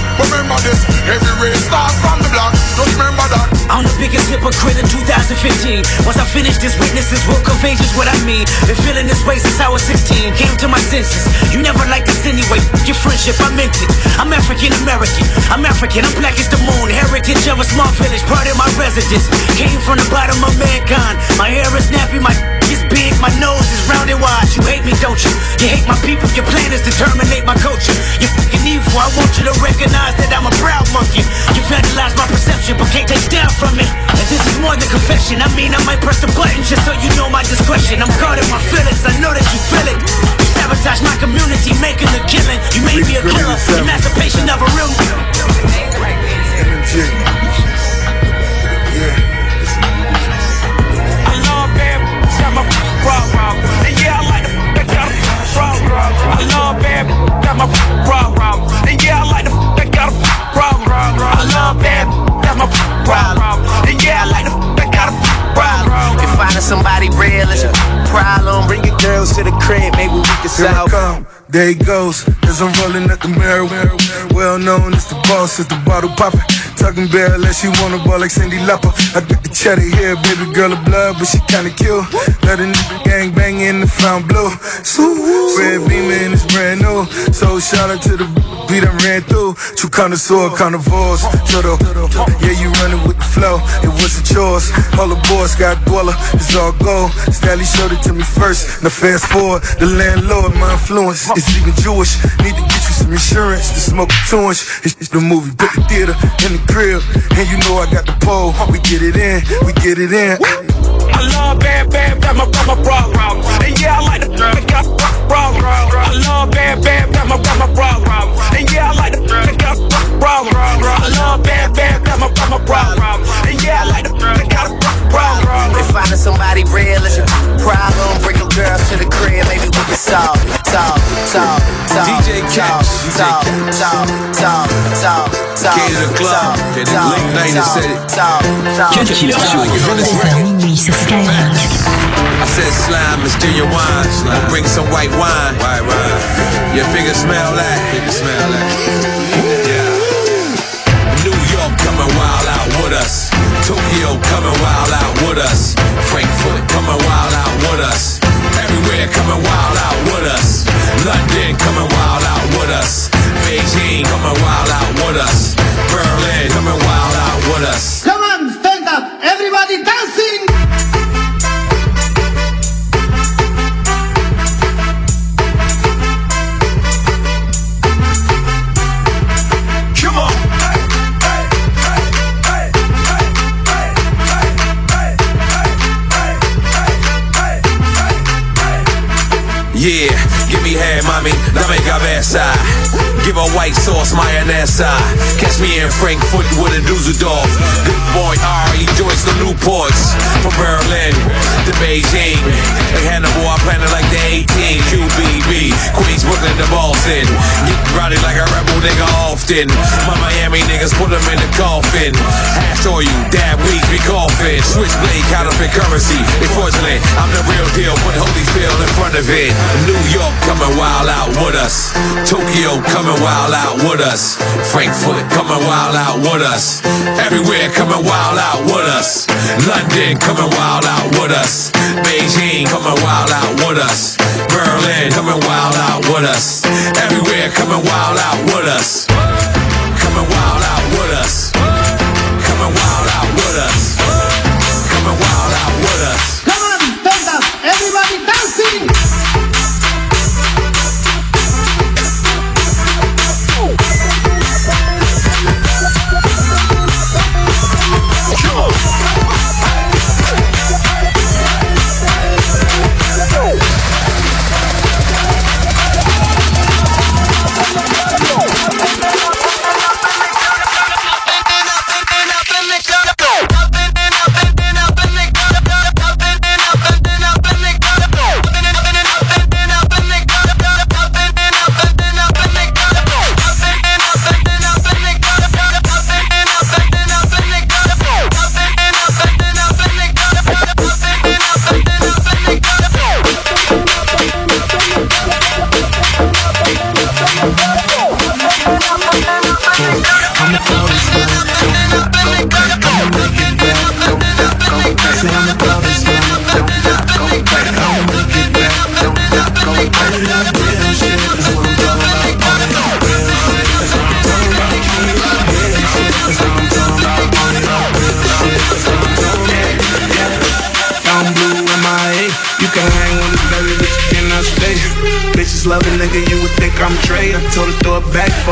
Every race start from the block. Just remember that. I'm the biggest hypocrite in 2015. Once I finish this, witnesses will convey just what I mean. Been feeling this way since I was 16. Came to my senses. You never liked this anyway. Your friendship, I meant it. I'm African American. I'm African. I'm black as the moon. Heritage of a small village. Part of my residence. Came from the bottom of mankind. My hair is nappy. My is big. My nose is round and wide. You hate me, don't you? You hate my people. Your plan is to terminate my culture. You're fucking evil. I want you to recognize that I'm a proud monkey. You vandalize my perception, but can't take down from me. And this is more than confession. I mean, I might press the button just so you know my discretion. I'm guarding my feelings. I know that you feel it. You sabotage my community, making a killing. You made me a killer. Emancipation of a real. MMG. Problem. And yeah, I like the that got a problem. I love bad, got my problem. And yeah, I like the that got a problem. I love bad, got my problem. And yeah, I like the that got a problem. If finding somebody real is a problem, bring your girls to the crib, maybe we can Here I come, there he goes. As I'm rolling up the mirror, well known as the boss, as the bottle popping. Talking barrel unless she wanna ball like Cyndi Lauper. I got the cheddar here, baby girl of blood, but she kinda cute. Let a nigga gang bang in the found blue. Red beamer and it's brand new. So shout out to the beat I ran through. True connoisseur, carnivores. To the, yeah, you running with the flow. It wasn't yours. All the boys got dweller. It's all gold. Stanley showed it to me first. Now fast forward, the landlord, my influence is even Jewish. Need to get you some insurance to smoke a two inch. It's, the movie, put the theater in the crib. And you know I got the pole. We get it in, we get it in. I love bad, bad, got my, got my problem. And yeah, I like the that got a problem. I love bad, bad, got my, got my problem. And yeah, I like the that got a problem. I love bad, bad, got my, got my problem. And yeah, I like the that got a problem. If finding somebody real is a problem, bring your girls to the crib, maybe we can solve, solve, solve, solve, DJ solve, Cash, solve, solve, solve, solve, solve, King of the club, and then late night and said it. Cut Killer Show. 22h minuit sur Skyrock. I said slime is still your wine. Slime. Bring some white wine. White wine. Your fingers smell that. Fingers smell. Yeah. New York coming wild out with us. Tokyo coming wild out with us. Frankfurt coming wild out with us. Everywhere coming wild out with us. London coming wild out with us. Beijing coming wild out with us. Berlin coming wild out with us. cabeça. Give a white sauce, mayonnaise. Uh, catch me in Frankfurt with a Dusseldorf. Good boy R, he joins the Newports. From Berlin to Beijing. Like Hannibal, I plan it like the 18. QBB, Queens, Brooklyn to Boston. Get rowdy like a rebel nigga often. My Miami niggas put them in the coffin. Hash oil, dab weed, we coffin. Switchblade, counterfeit currency. Unfortunately, I'm the real deal. Put Holyfield in front of it. New York coming wild out with us. Tokyo coming wild out with us. Frankfurt coming wild out with us. Everywhere coming wild out with us. London coming wild out with us. Beijing coming wild out with us. Berlin coming wild out with us. Everywhere coming wild out with us. Love a nigga, you would think I'm Dre. I told her throw it back for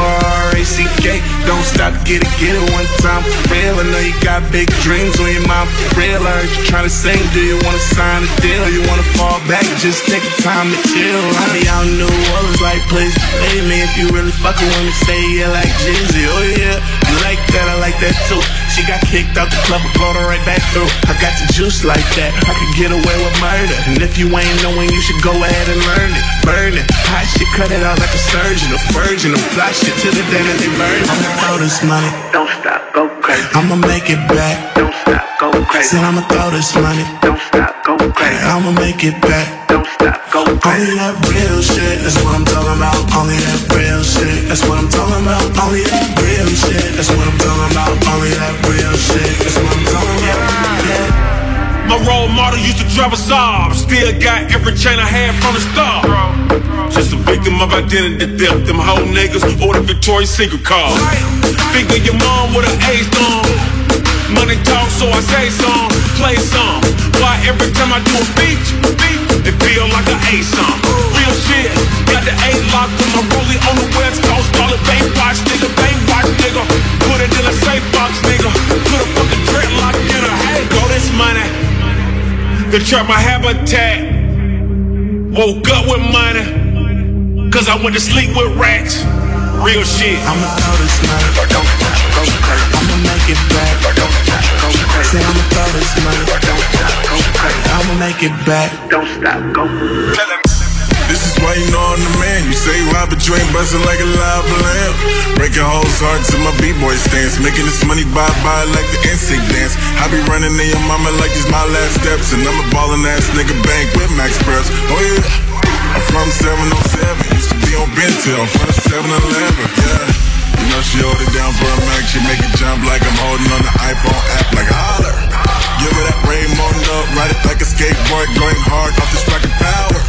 R-A-C-K. Don't stop, get it, get it one time for real. I know you got big dreams on your mind for real. I heard you tryna sing, do you wanna sign a deal? You wanna fall back, just take the time to chill. I be out in New Orleans like, please, pay me if you really fucking with me, say yeah like Jeezy. Oh yeah, you like that, I like that too. She got kicked out the club, I brought her right back through. I got the juice like that, I could get away with murder. And if you ain't knowing, you should go ahead and learn it. Burn it, hot shit, cut it out like a surgeon, a virgin, apply shit to the day that they burn. I'ma throw this money, don't stop, go crazy. I'ma make it back, don't stop, go crazy. Said I'ma throw this money, don't stop, go crazy. I'ma make it back, don't stop, go crazy. Only that real shit, that's what I'm talking about. Only that real shit, that's what I'm talking about. Only that real shit, that's what I'm talking about. Drive Saab. Still got every chain I had from the start. Just a victim of identity theft. Them whole niggas order Victoria's Secret cars. Figure your mom with an A storm. Money talk, so I say some, play some. Why every time I do a feature, it feel like an A song. Real shit, got the A locked with my rollie on the west coast. Call it bank watch, nigga, bank watch, nigga. Put it in a safe box, nigga. Put a fucking dreadlock in her. Hey, go this money. The trap my habitat. Woke up with money. Cause I went to sleep with rats. Real shit. I'ma throw this money, don't stop, go crazy. I'ma make it back, don't stop, go crazy. Say I'ma throw this money, don't stop, go crazy. I'ma make it back, don't stop, go This is why you know I'm the man. You say why, but you ain't bustin' like a live lamp. Breaking hoes hard to my b-boy stance. Making this money bye bye like the NSYNC dance. I be running in your mama like it's my last steps. And I'm a ballin' ass nigga bank with Max Press. Oh yeah. I'm from 707. Used to be on Bentel front of 7-Eleven. Yeah. You know she hold it down for a Mac. She make it jump like I'm holding on the iPhone app like a holler. Give her that Raymond up, ride it like a skateboard, going hard off this fucking power.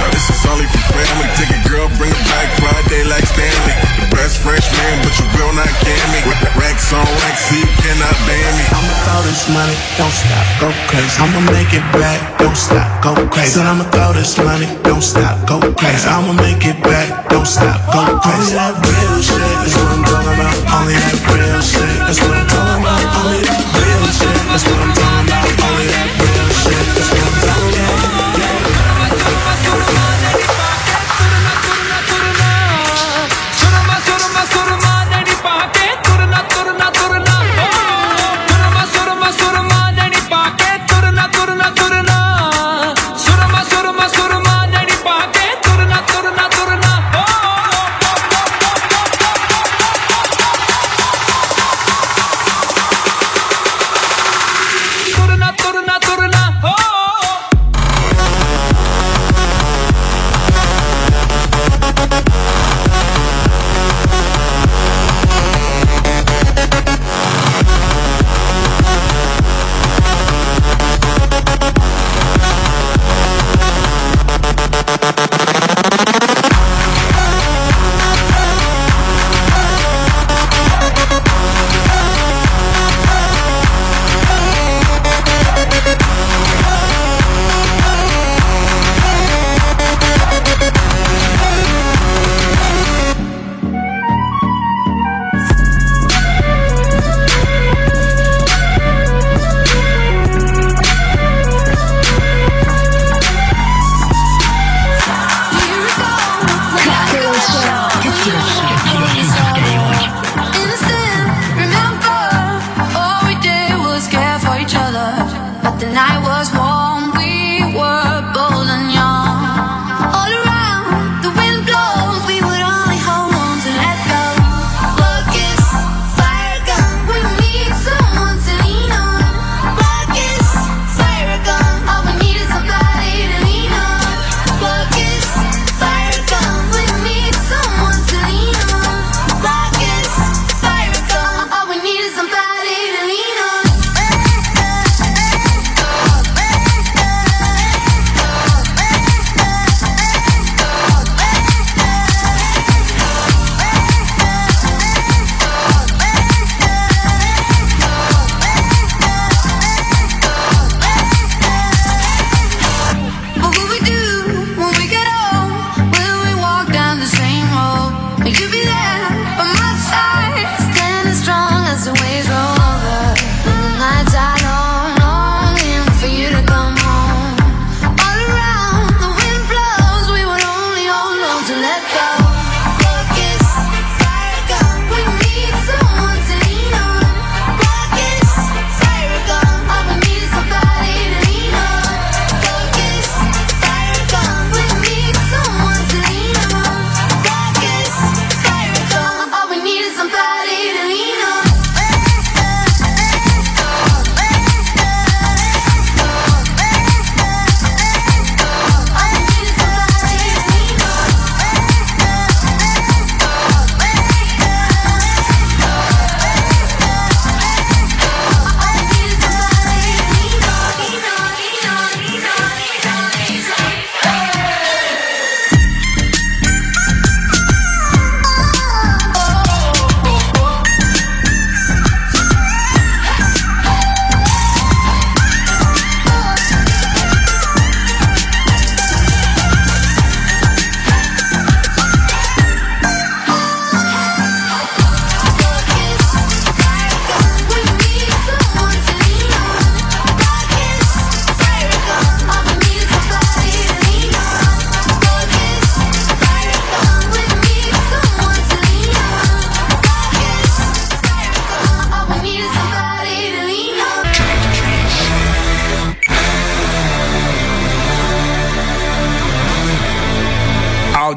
Now this is only for family. Take a girl, bring her back Friday like Stanley. The best freshman, but you will not can me. With racks on racks, so you cannot ban me. I'ma throw this money, don't stop, go crazy. I'ma make it back, don't stop, go crazy. Said I'ma throw this money, don't stop, go crazy. I'ma make it back, don't stop, go crazy. Only that real shit is what I'm talking about. Only that real shit, that's what I'm talking about. Only that real shit, that's what I'm about. Only that real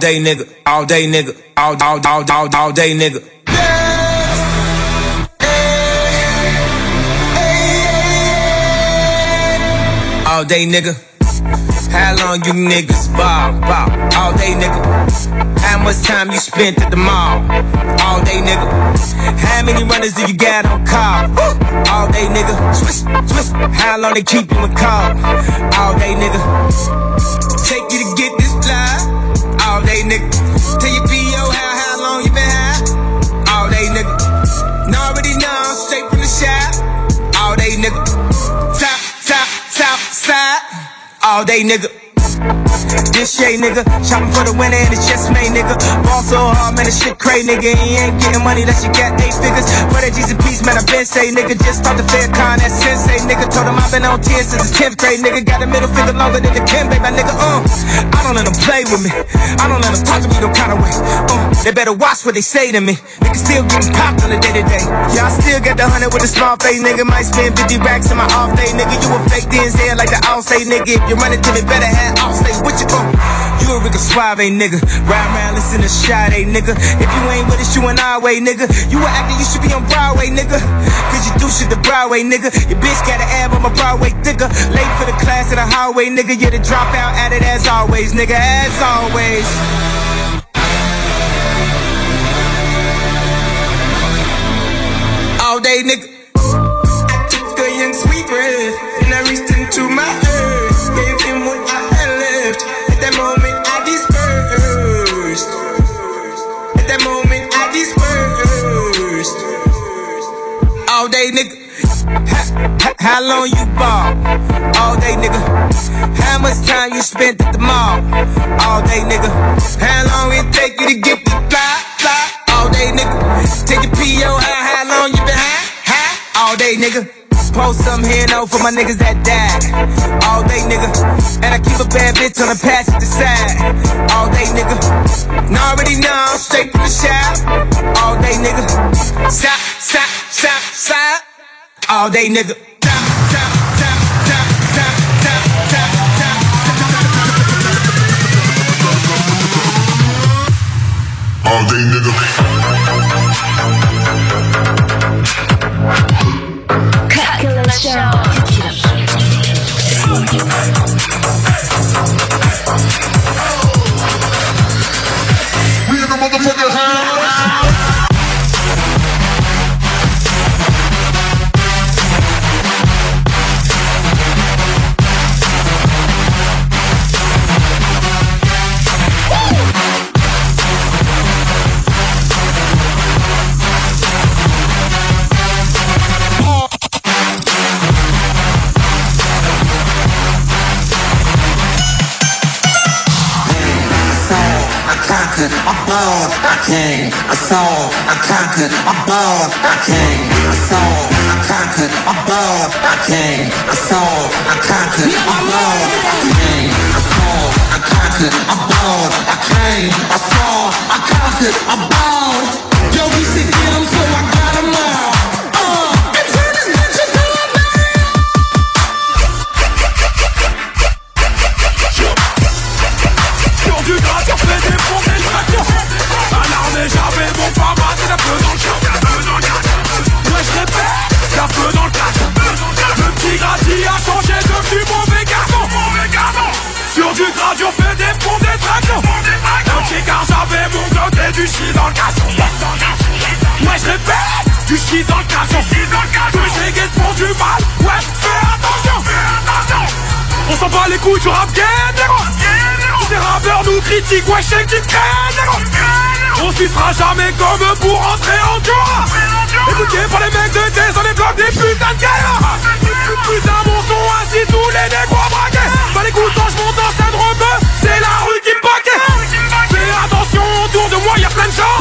day nigga, all day nigga, all all all all, all day nigga. All day nigga. How long you niggas ball, ball? All day nigga. How much time you spent at the mall? All day nigga. How many runners do you got on call? All day nigga. Swish, swish. How long they keep you in call? All day nigga. Take you to day nigga. Tell your PO how, how long you been high? All day nigga. Know already know, I'm straight from the shop. All day nigga. Top, top, top, side. All day nigga. This shit, nigga. Shopping for the winner and it's just me, nigga. Ball so hard, man, this shit crazy, nigga. He ain't getting money that you got eight figures. For that and peace, man, I been say, nigga. Just start the fair con, that sensei, nigga. Told him I've been on 10 since the 10th grade, nigga. Got a middle finger longer than the Kim, baby, my nigga. Uh, I don't let them play with me. I don't let them talk to me no kind of way. Uh, they better watch what they say to me. Nigga still getting popped on the day to day. Yeah, I still get the hundred with a small face, nigga. Might spend 50 racks in my off day, nigga. You a fake DNZ like the all say, nigga. If you run into me, better have all stay with you. Uh, you a Rick Suave, ain't nigga. Ride around, listen to Sade, nigga. If you ain't with us, you an our way, nigga. You a actor, you should be on Broadway, nigga. Cause you do shit the Broadway, nigga. Your bitch got an ab on my Broadway thicker. Late for the class at the highway, nigga. You're the dropout at it as always, nigga. As always. All day, nigga. Day, nigga. Ha- How long you ball? All day, nigga. How much time you spent at the mall? All day, nigga. How long it take you to get the fly, fly? All day, nigga. Take your PO, how, how long you been high, high? All day, nigga. Post some here no for my niggas that died. All day, nigga. And I keep a bad bitch on the passenger side. All day, nigga. And already know, straight from the shop. All day, nigga. Stop, stop, stop, stop. All day, nigga. All day nigga. Killer conquered, I balled, I came, I saw, I conquered, I balled, I came, I saw, I conquered, I balled, I came, I saw, I conquered, I balled, I came, I saw, I conquered, I balled, I came, I saw, I conquered, I balled. Gras, on fait des ponts, des tractions. Petit car j'avais mon glock et du shit dans le casson. Ouais, je répète, du shit dans le casson. Que j'ai guette pour du mal, ouais, fais attention. On s'en bat les couilles du rap négro. Ces rappeurs nous critiquent, ouais, je sais qu'ils craignent. On s'y fera jamais comme pour entrer en Jura Écoutez par les mecs de test dans les blocs des putains de galères Putain mon son ainsi tous les négros braqués. Bah les quand je monte dans cette robe C'est la rue qui me paquait. Fais attention autour de moi y'a plein de gens.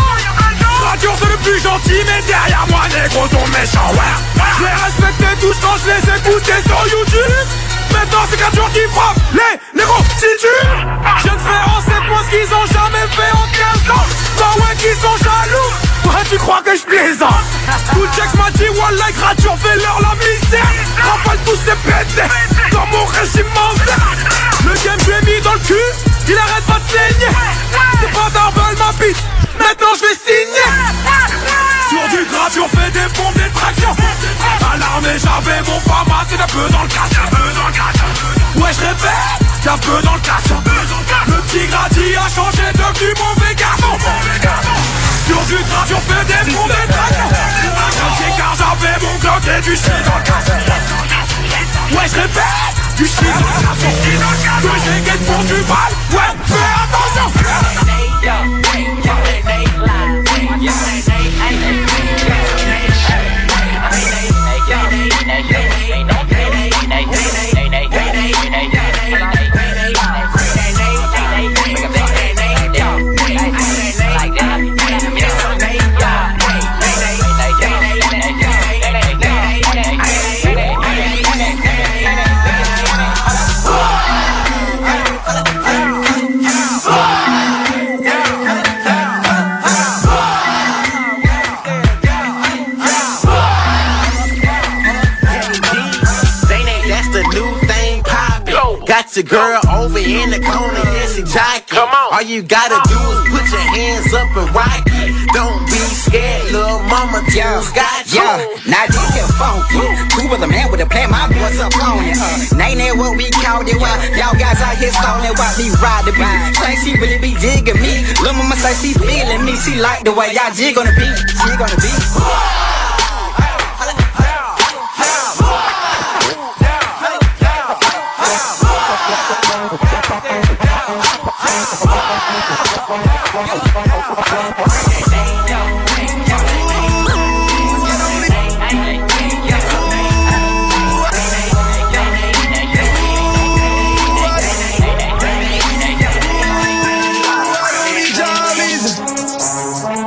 Radio c'est le plus gentil mais derrière moi négros sont méchants ouais. Je les respectais tous quand je les écoutais sur YouTube Maintenant c'est 4 jours qui frappe Les négros. Titubent Je ne fais en 7 ce qu'ils ont jamais fait en 15 ans Bah ouais qu'ils sont jaloux. Ouais tu crois que je plaisante? Tout Jax m'a dit Wallah grature fais leur la misère. Rafale tous ces pétés Dans mon régime Le game je l'ai mis dans le cul Il arrête pas de saigner. C'est pas d'arval ma bite. Maintenant je vais signer. Sur du grave, on fait des bombes, des tractions. À l'armée, j'avais mon format, c'est un peu dans le casse Ouais, je répète, c'est un peu dans le casse. Le petit gradit a changé, devenu mauvais garçon. Sur du grave, on fait des bombes, des tractions. Un car j'avais mon glock et du shit dans le casse. Ouais, je répète du shit dans le casse. Deux pour du mal, ouais, fais attention. Your girl over in the corner, yeah, she jockin'. Come on. All you gotta do is put your hands up and rock it. Don't be scared, little mama just got you. Yeah, now this here funky. Cool with a man with a plan, my boys up on it. Uh, ain't that what we called it? While y'all guys out here stalling while me ride the beat. Think she really be digging me. Lil' mama say she feeling me. She like the way y'all jig on the beat. Jig on the beat.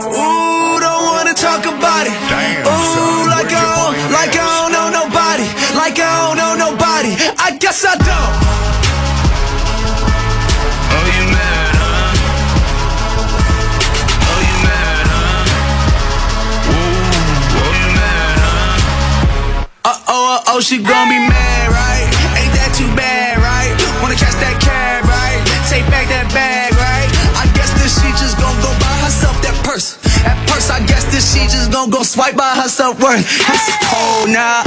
Ooh, don't wanna talk about it. Ooh, like I don't know nobody. I guess I don't, Uh oh, uh oh, she gon' be mad, right? Ain't that too bad, right? Wanna catch that cab, right? Take back that bag, right? I guess that she just gon' go buy herself that purse. That purse, I guess that she just gon' go swipe by herself worth. It's cold now,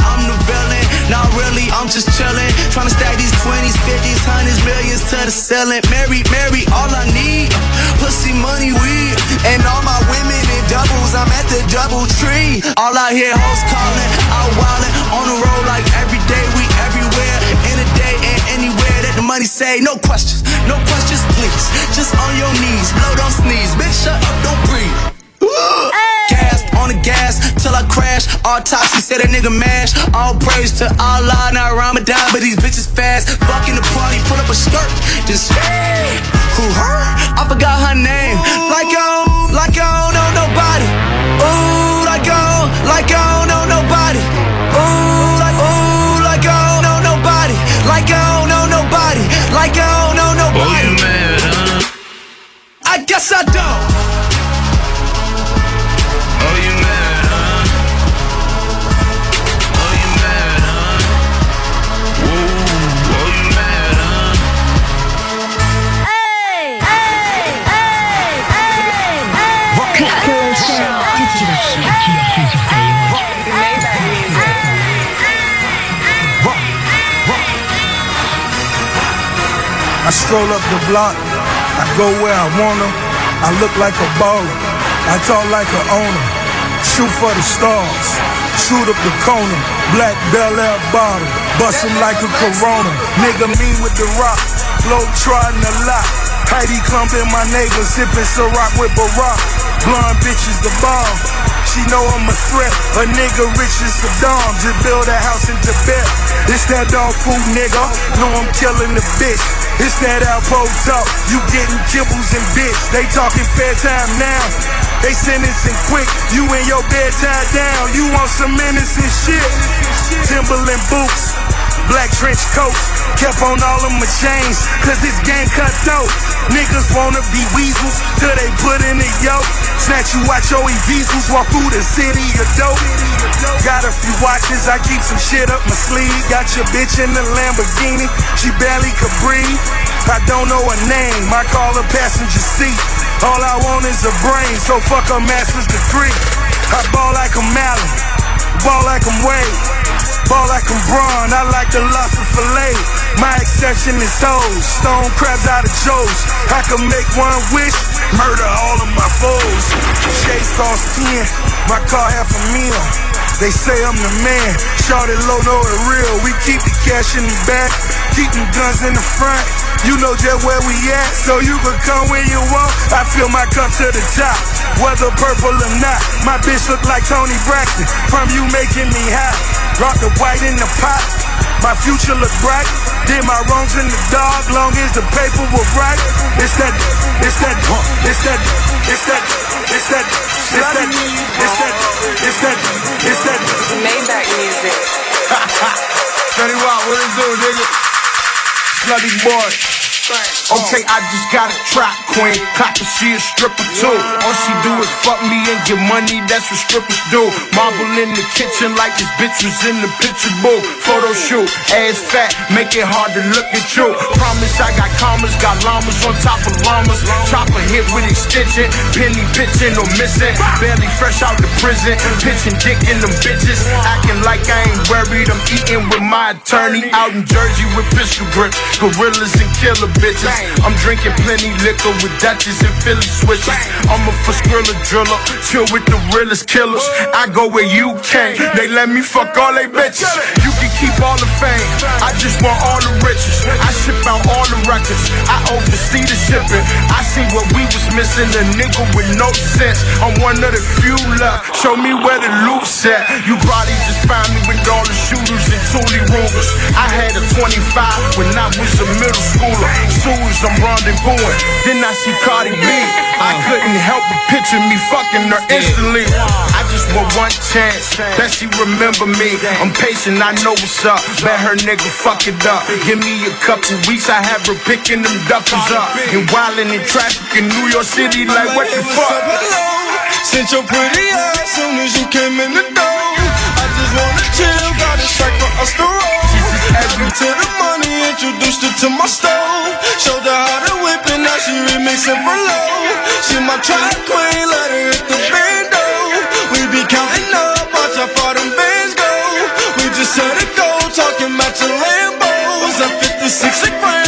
I'm just chillin'. Tryna stack these 20s, 50s, 100s, millions to the ceiling. Mary, Mary, all I need. Pussy, money, weed. And all my women in doubles, I'm at the double tree. All I hear hoes calling, out wildin', on the road like every day, we everywhere. In a day and anywhere that the money say, no questions, no questions, please. Just on your knees, blow, don't sneeze. Bitch, shut up, don't breathe. Gas on the gas till I crash. All toxic, said a nigga mash. All praise to Allah, not Ramadan, but these bitches fast. Fucking the party, pull up a skirt. Just hey, who her? I forgot her name. Like I don't, like I don't know nobody. Ooh, like I don't, like I don't know nobody. Ooh, like, ooh, like I don't know nobody. Like I don't know nobody. Like I don't know nobody. Oh, you mad, huh? I guess I don't. Stroll up the block, I go where I wanna. I look like a baller, I talk like a owner. Shoot for the stars, shoot up the corner. Black Bel Air bottle, bustin' like a Corona. Nigga mean with the rock, glow trotting a lot. Heidi Klum in my neighbor, sippin' Ciroc with Barack. Blonde bitches the bomb. She know I'm a threat. A nigga rich as Saddam. Just build a house in Tibet. It's that dog food nigga. Know I'm killing the bitch. It's that Alpo talk. You getting kibbles and bitch. They talking fair time now. They sentencing quick. You in your bed tied down. You want some innocent shit. Timberland boots. Black trench coats. Kept on all of my chains. Cause this game cut dope. Niggas wanna be weasels till they put in the yoke. Snatch you out your e-visals, walk through the city of dope. Got a few watches, I keep some shit up my sleeve. Got your bitch in the Lamborghini, she barely could breathe. I don't know her name, I call her passenger seat. All I want is a brain, so fuck a master's degree. I ball like I'm Allen, ball like I'm Wade, ball like I'm Bron, I like the lobster fillet. My exception is hoes, stone crabs out of Joe's. I can make one wish, murder all of my foes. Chase cost 10, my car half a meal. They say I'm the man, short it low, know it real. We keep the cash in the back, keep them guns in the front. You know just where we at, so you can come when you want. I fill my cup to the top, whether purple or not. My bitch look like Toni Braxton, from you making me hot. Drop the white in the pot, my future look bright. Did my wrongs in the dark, long as the paper was right. It's that, it's that, it's that, it's that, it's that, it's that, it's that, it's that, it's that. Maybach music. Fetty Wap, what it do, nigga? Slutty boy. Okay, I just got a trap queen. Copper, she a stripper too. All she do is fuck me and get money, that's what strippers do. Marble in the kitchen like this bitch was in the picture booth. Photo shoot, ass fat, make it hard to look at you. Promise I got commas, got llamas on top of llamas. Chopper hit with extension, penny pitching or missing. Barely fresh out the prison, pitching dick in them bitches. Acting like I ain't worried, I'm eating with my attorney. Out in Jersey with pistol grips, gorillas and killer bitches. I'm drinking plenty liquor with Dutchess and Philly switches. I'm a for skrilla driller, chill with the realest killers. I go where you can't, they let me fuck all they bitches. You can keep all the fame, I just want all the riches. I ship out all the records, I oversee the shipping. I see what we was missing, a nigga with no sense. I'm one of the few left, show me where the loot's at. You probably just find me with all the shooters and Thule Rugers. I had a 25 when I was a middle schooler. Soon as I'm rendezvousing, then I see Cardi B. I couldn't help but picture me fucking her instantly. I just want one chance that she remember me. I'm patient, I know what's up. Let her nigga fuck it up. Give me a couple weeks, I have her picking them duffers up. And wildin' in traffic in New York City, like what the fuck? Since your pretty ass soon as you came in the door. I just wanna chill, got a strike for us to roll. Add me to the money, introduced her to my stove. Showed her how to whip it, now she remixing for low. She my track queen, let her hit the bando. Counting go. We just set a goal, talking about your Lambos. At 56 a gram, 500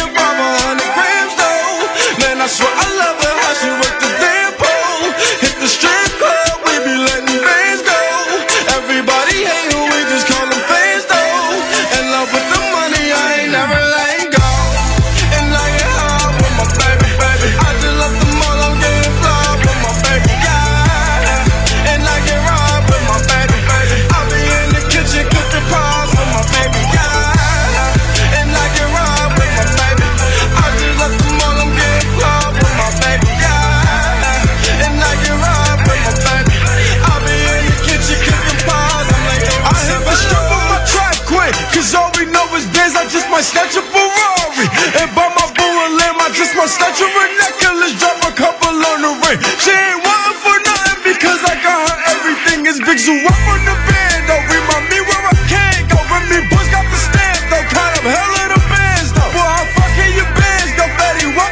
necklace, drop a couple on the ring. She ain't wantin' for nothing because I got her everything is big. So up on the band, don't remind me where I can't go. Bush got the stamp, though, kind of hell of the bands, though. Boy, I fucking your bands, though,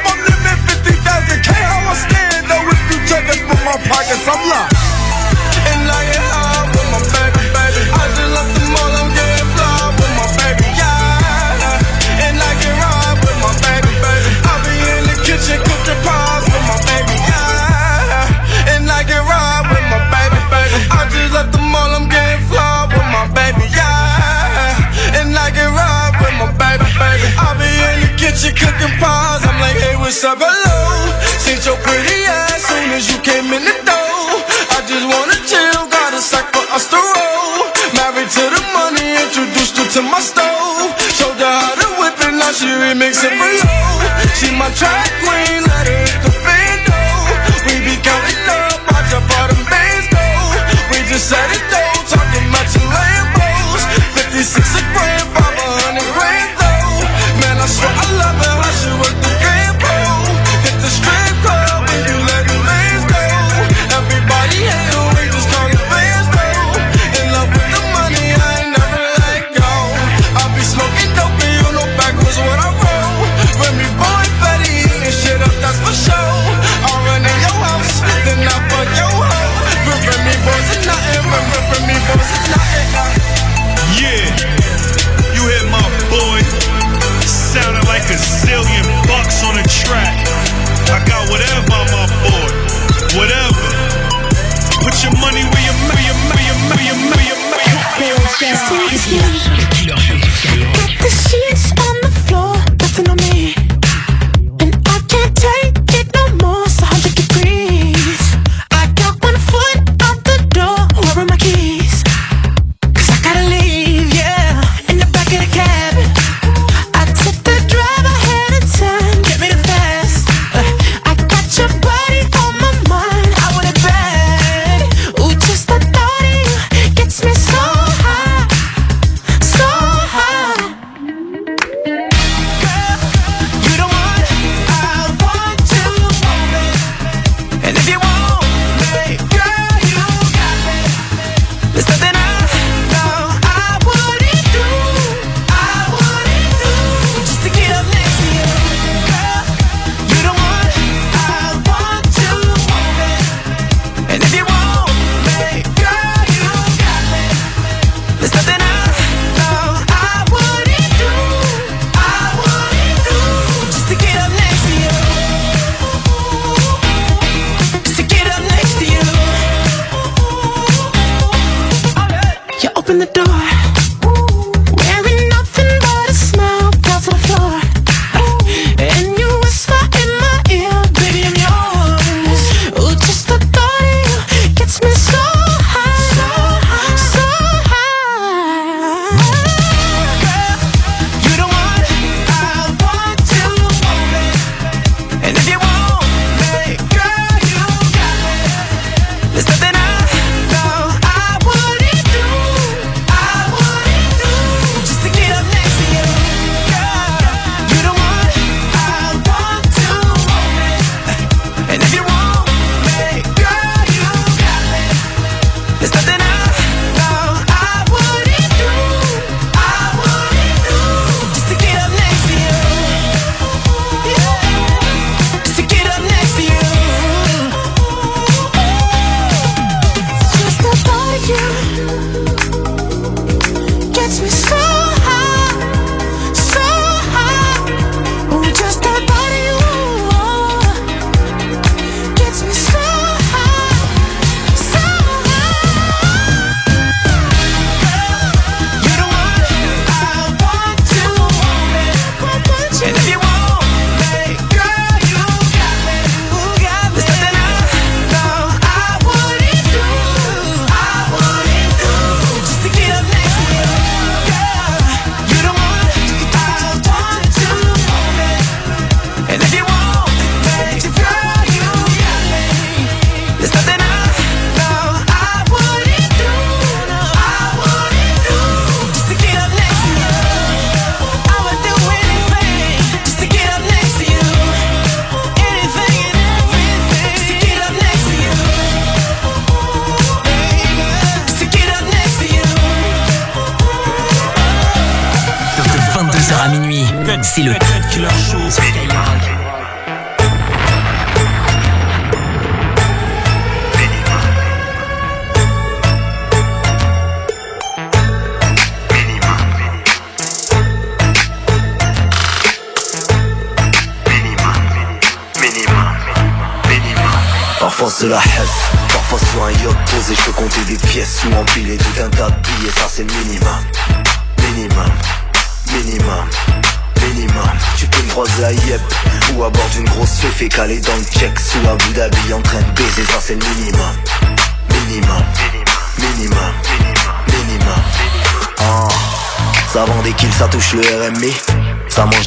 I'm living 50,000 K, how I stand, though. If you from my pockets, I'm locked. What's up, hello? Since your pretty ass soon as you came in the door. I just wanna chill, got a sack for us to roll. Married to the money, introduced her to my stove. Showed her how to whip it, now she remixing for low. She my track queen, let her hit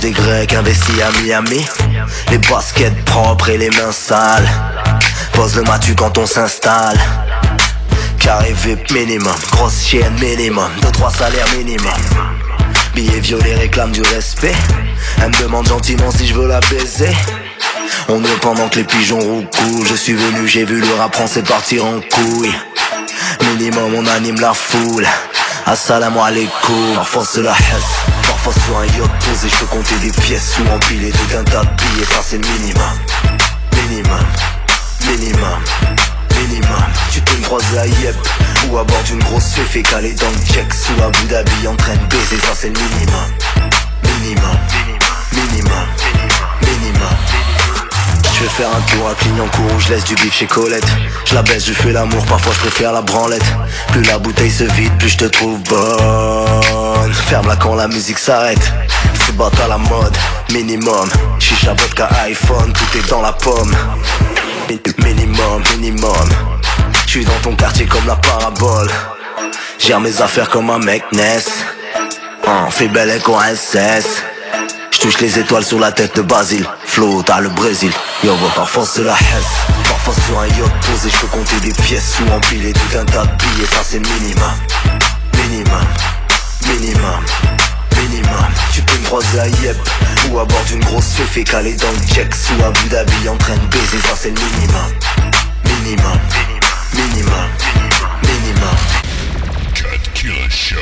des grecs investis à Miami. Les baskets propres et les mains sales. Pose le matu quand on s'installe. Carré VIP minimum, grosse chienne minimum, 2-3 salaires minimum. Billet violet réclame du respect. Elle me demande gentiment si je veux la baiser. On est pendant que les pigeons roucoulent Je suis venu, j'ai vu le rap français partir en couille. Minimum on anime la foule. Assalamu alaikum Parfois c'est la hesse Parfois sur un yacht posé je compter des pièces Ou empiler tout un tas de billets Ça c'est le minimum. Minimum. Minimum, minimum. Tu peux me croiser à Yep Ou à bord d'une grosse fée calée dans le check Ou à Abu Dhabi en train de baiser Ça c'est le minimum. Minimum, minimum, minimum. Je vais faire un tour à Clignancourt où je laisse du bif chez Colette. Je la baisse, je fais l'amour, parfois je préfère la branlette. Plus la bouteille se vide, plus je te trouve bonne Ferme-la quand la musique s'arrête C'est bat à la mode, minimum Chicha, vodka, iPhone, tout est dans la pomme Minimum, minimum. Je suis dans ton quartier comme la parabole. Gère mes affaires comme un mec Ness. Hein, fais belle écho SS. Je touche les étoiles sur la tête de Basile. Flotte à le Brésil. Yo, parfois c'est la hesse. Parfois sur un yacht posé, je peux compter des pièces ou empiler tout un tas de billets. Ça c'est minimum. Minimum. Minimum, minimum. Tu peux me croiser à Yep Ou à bord d'une grosse fée calée dans le check Sous Abu Dhabi en train de baiser Ça c'est le minimum. Minimum, minimum, minimum, minimum. Cut Killer Show.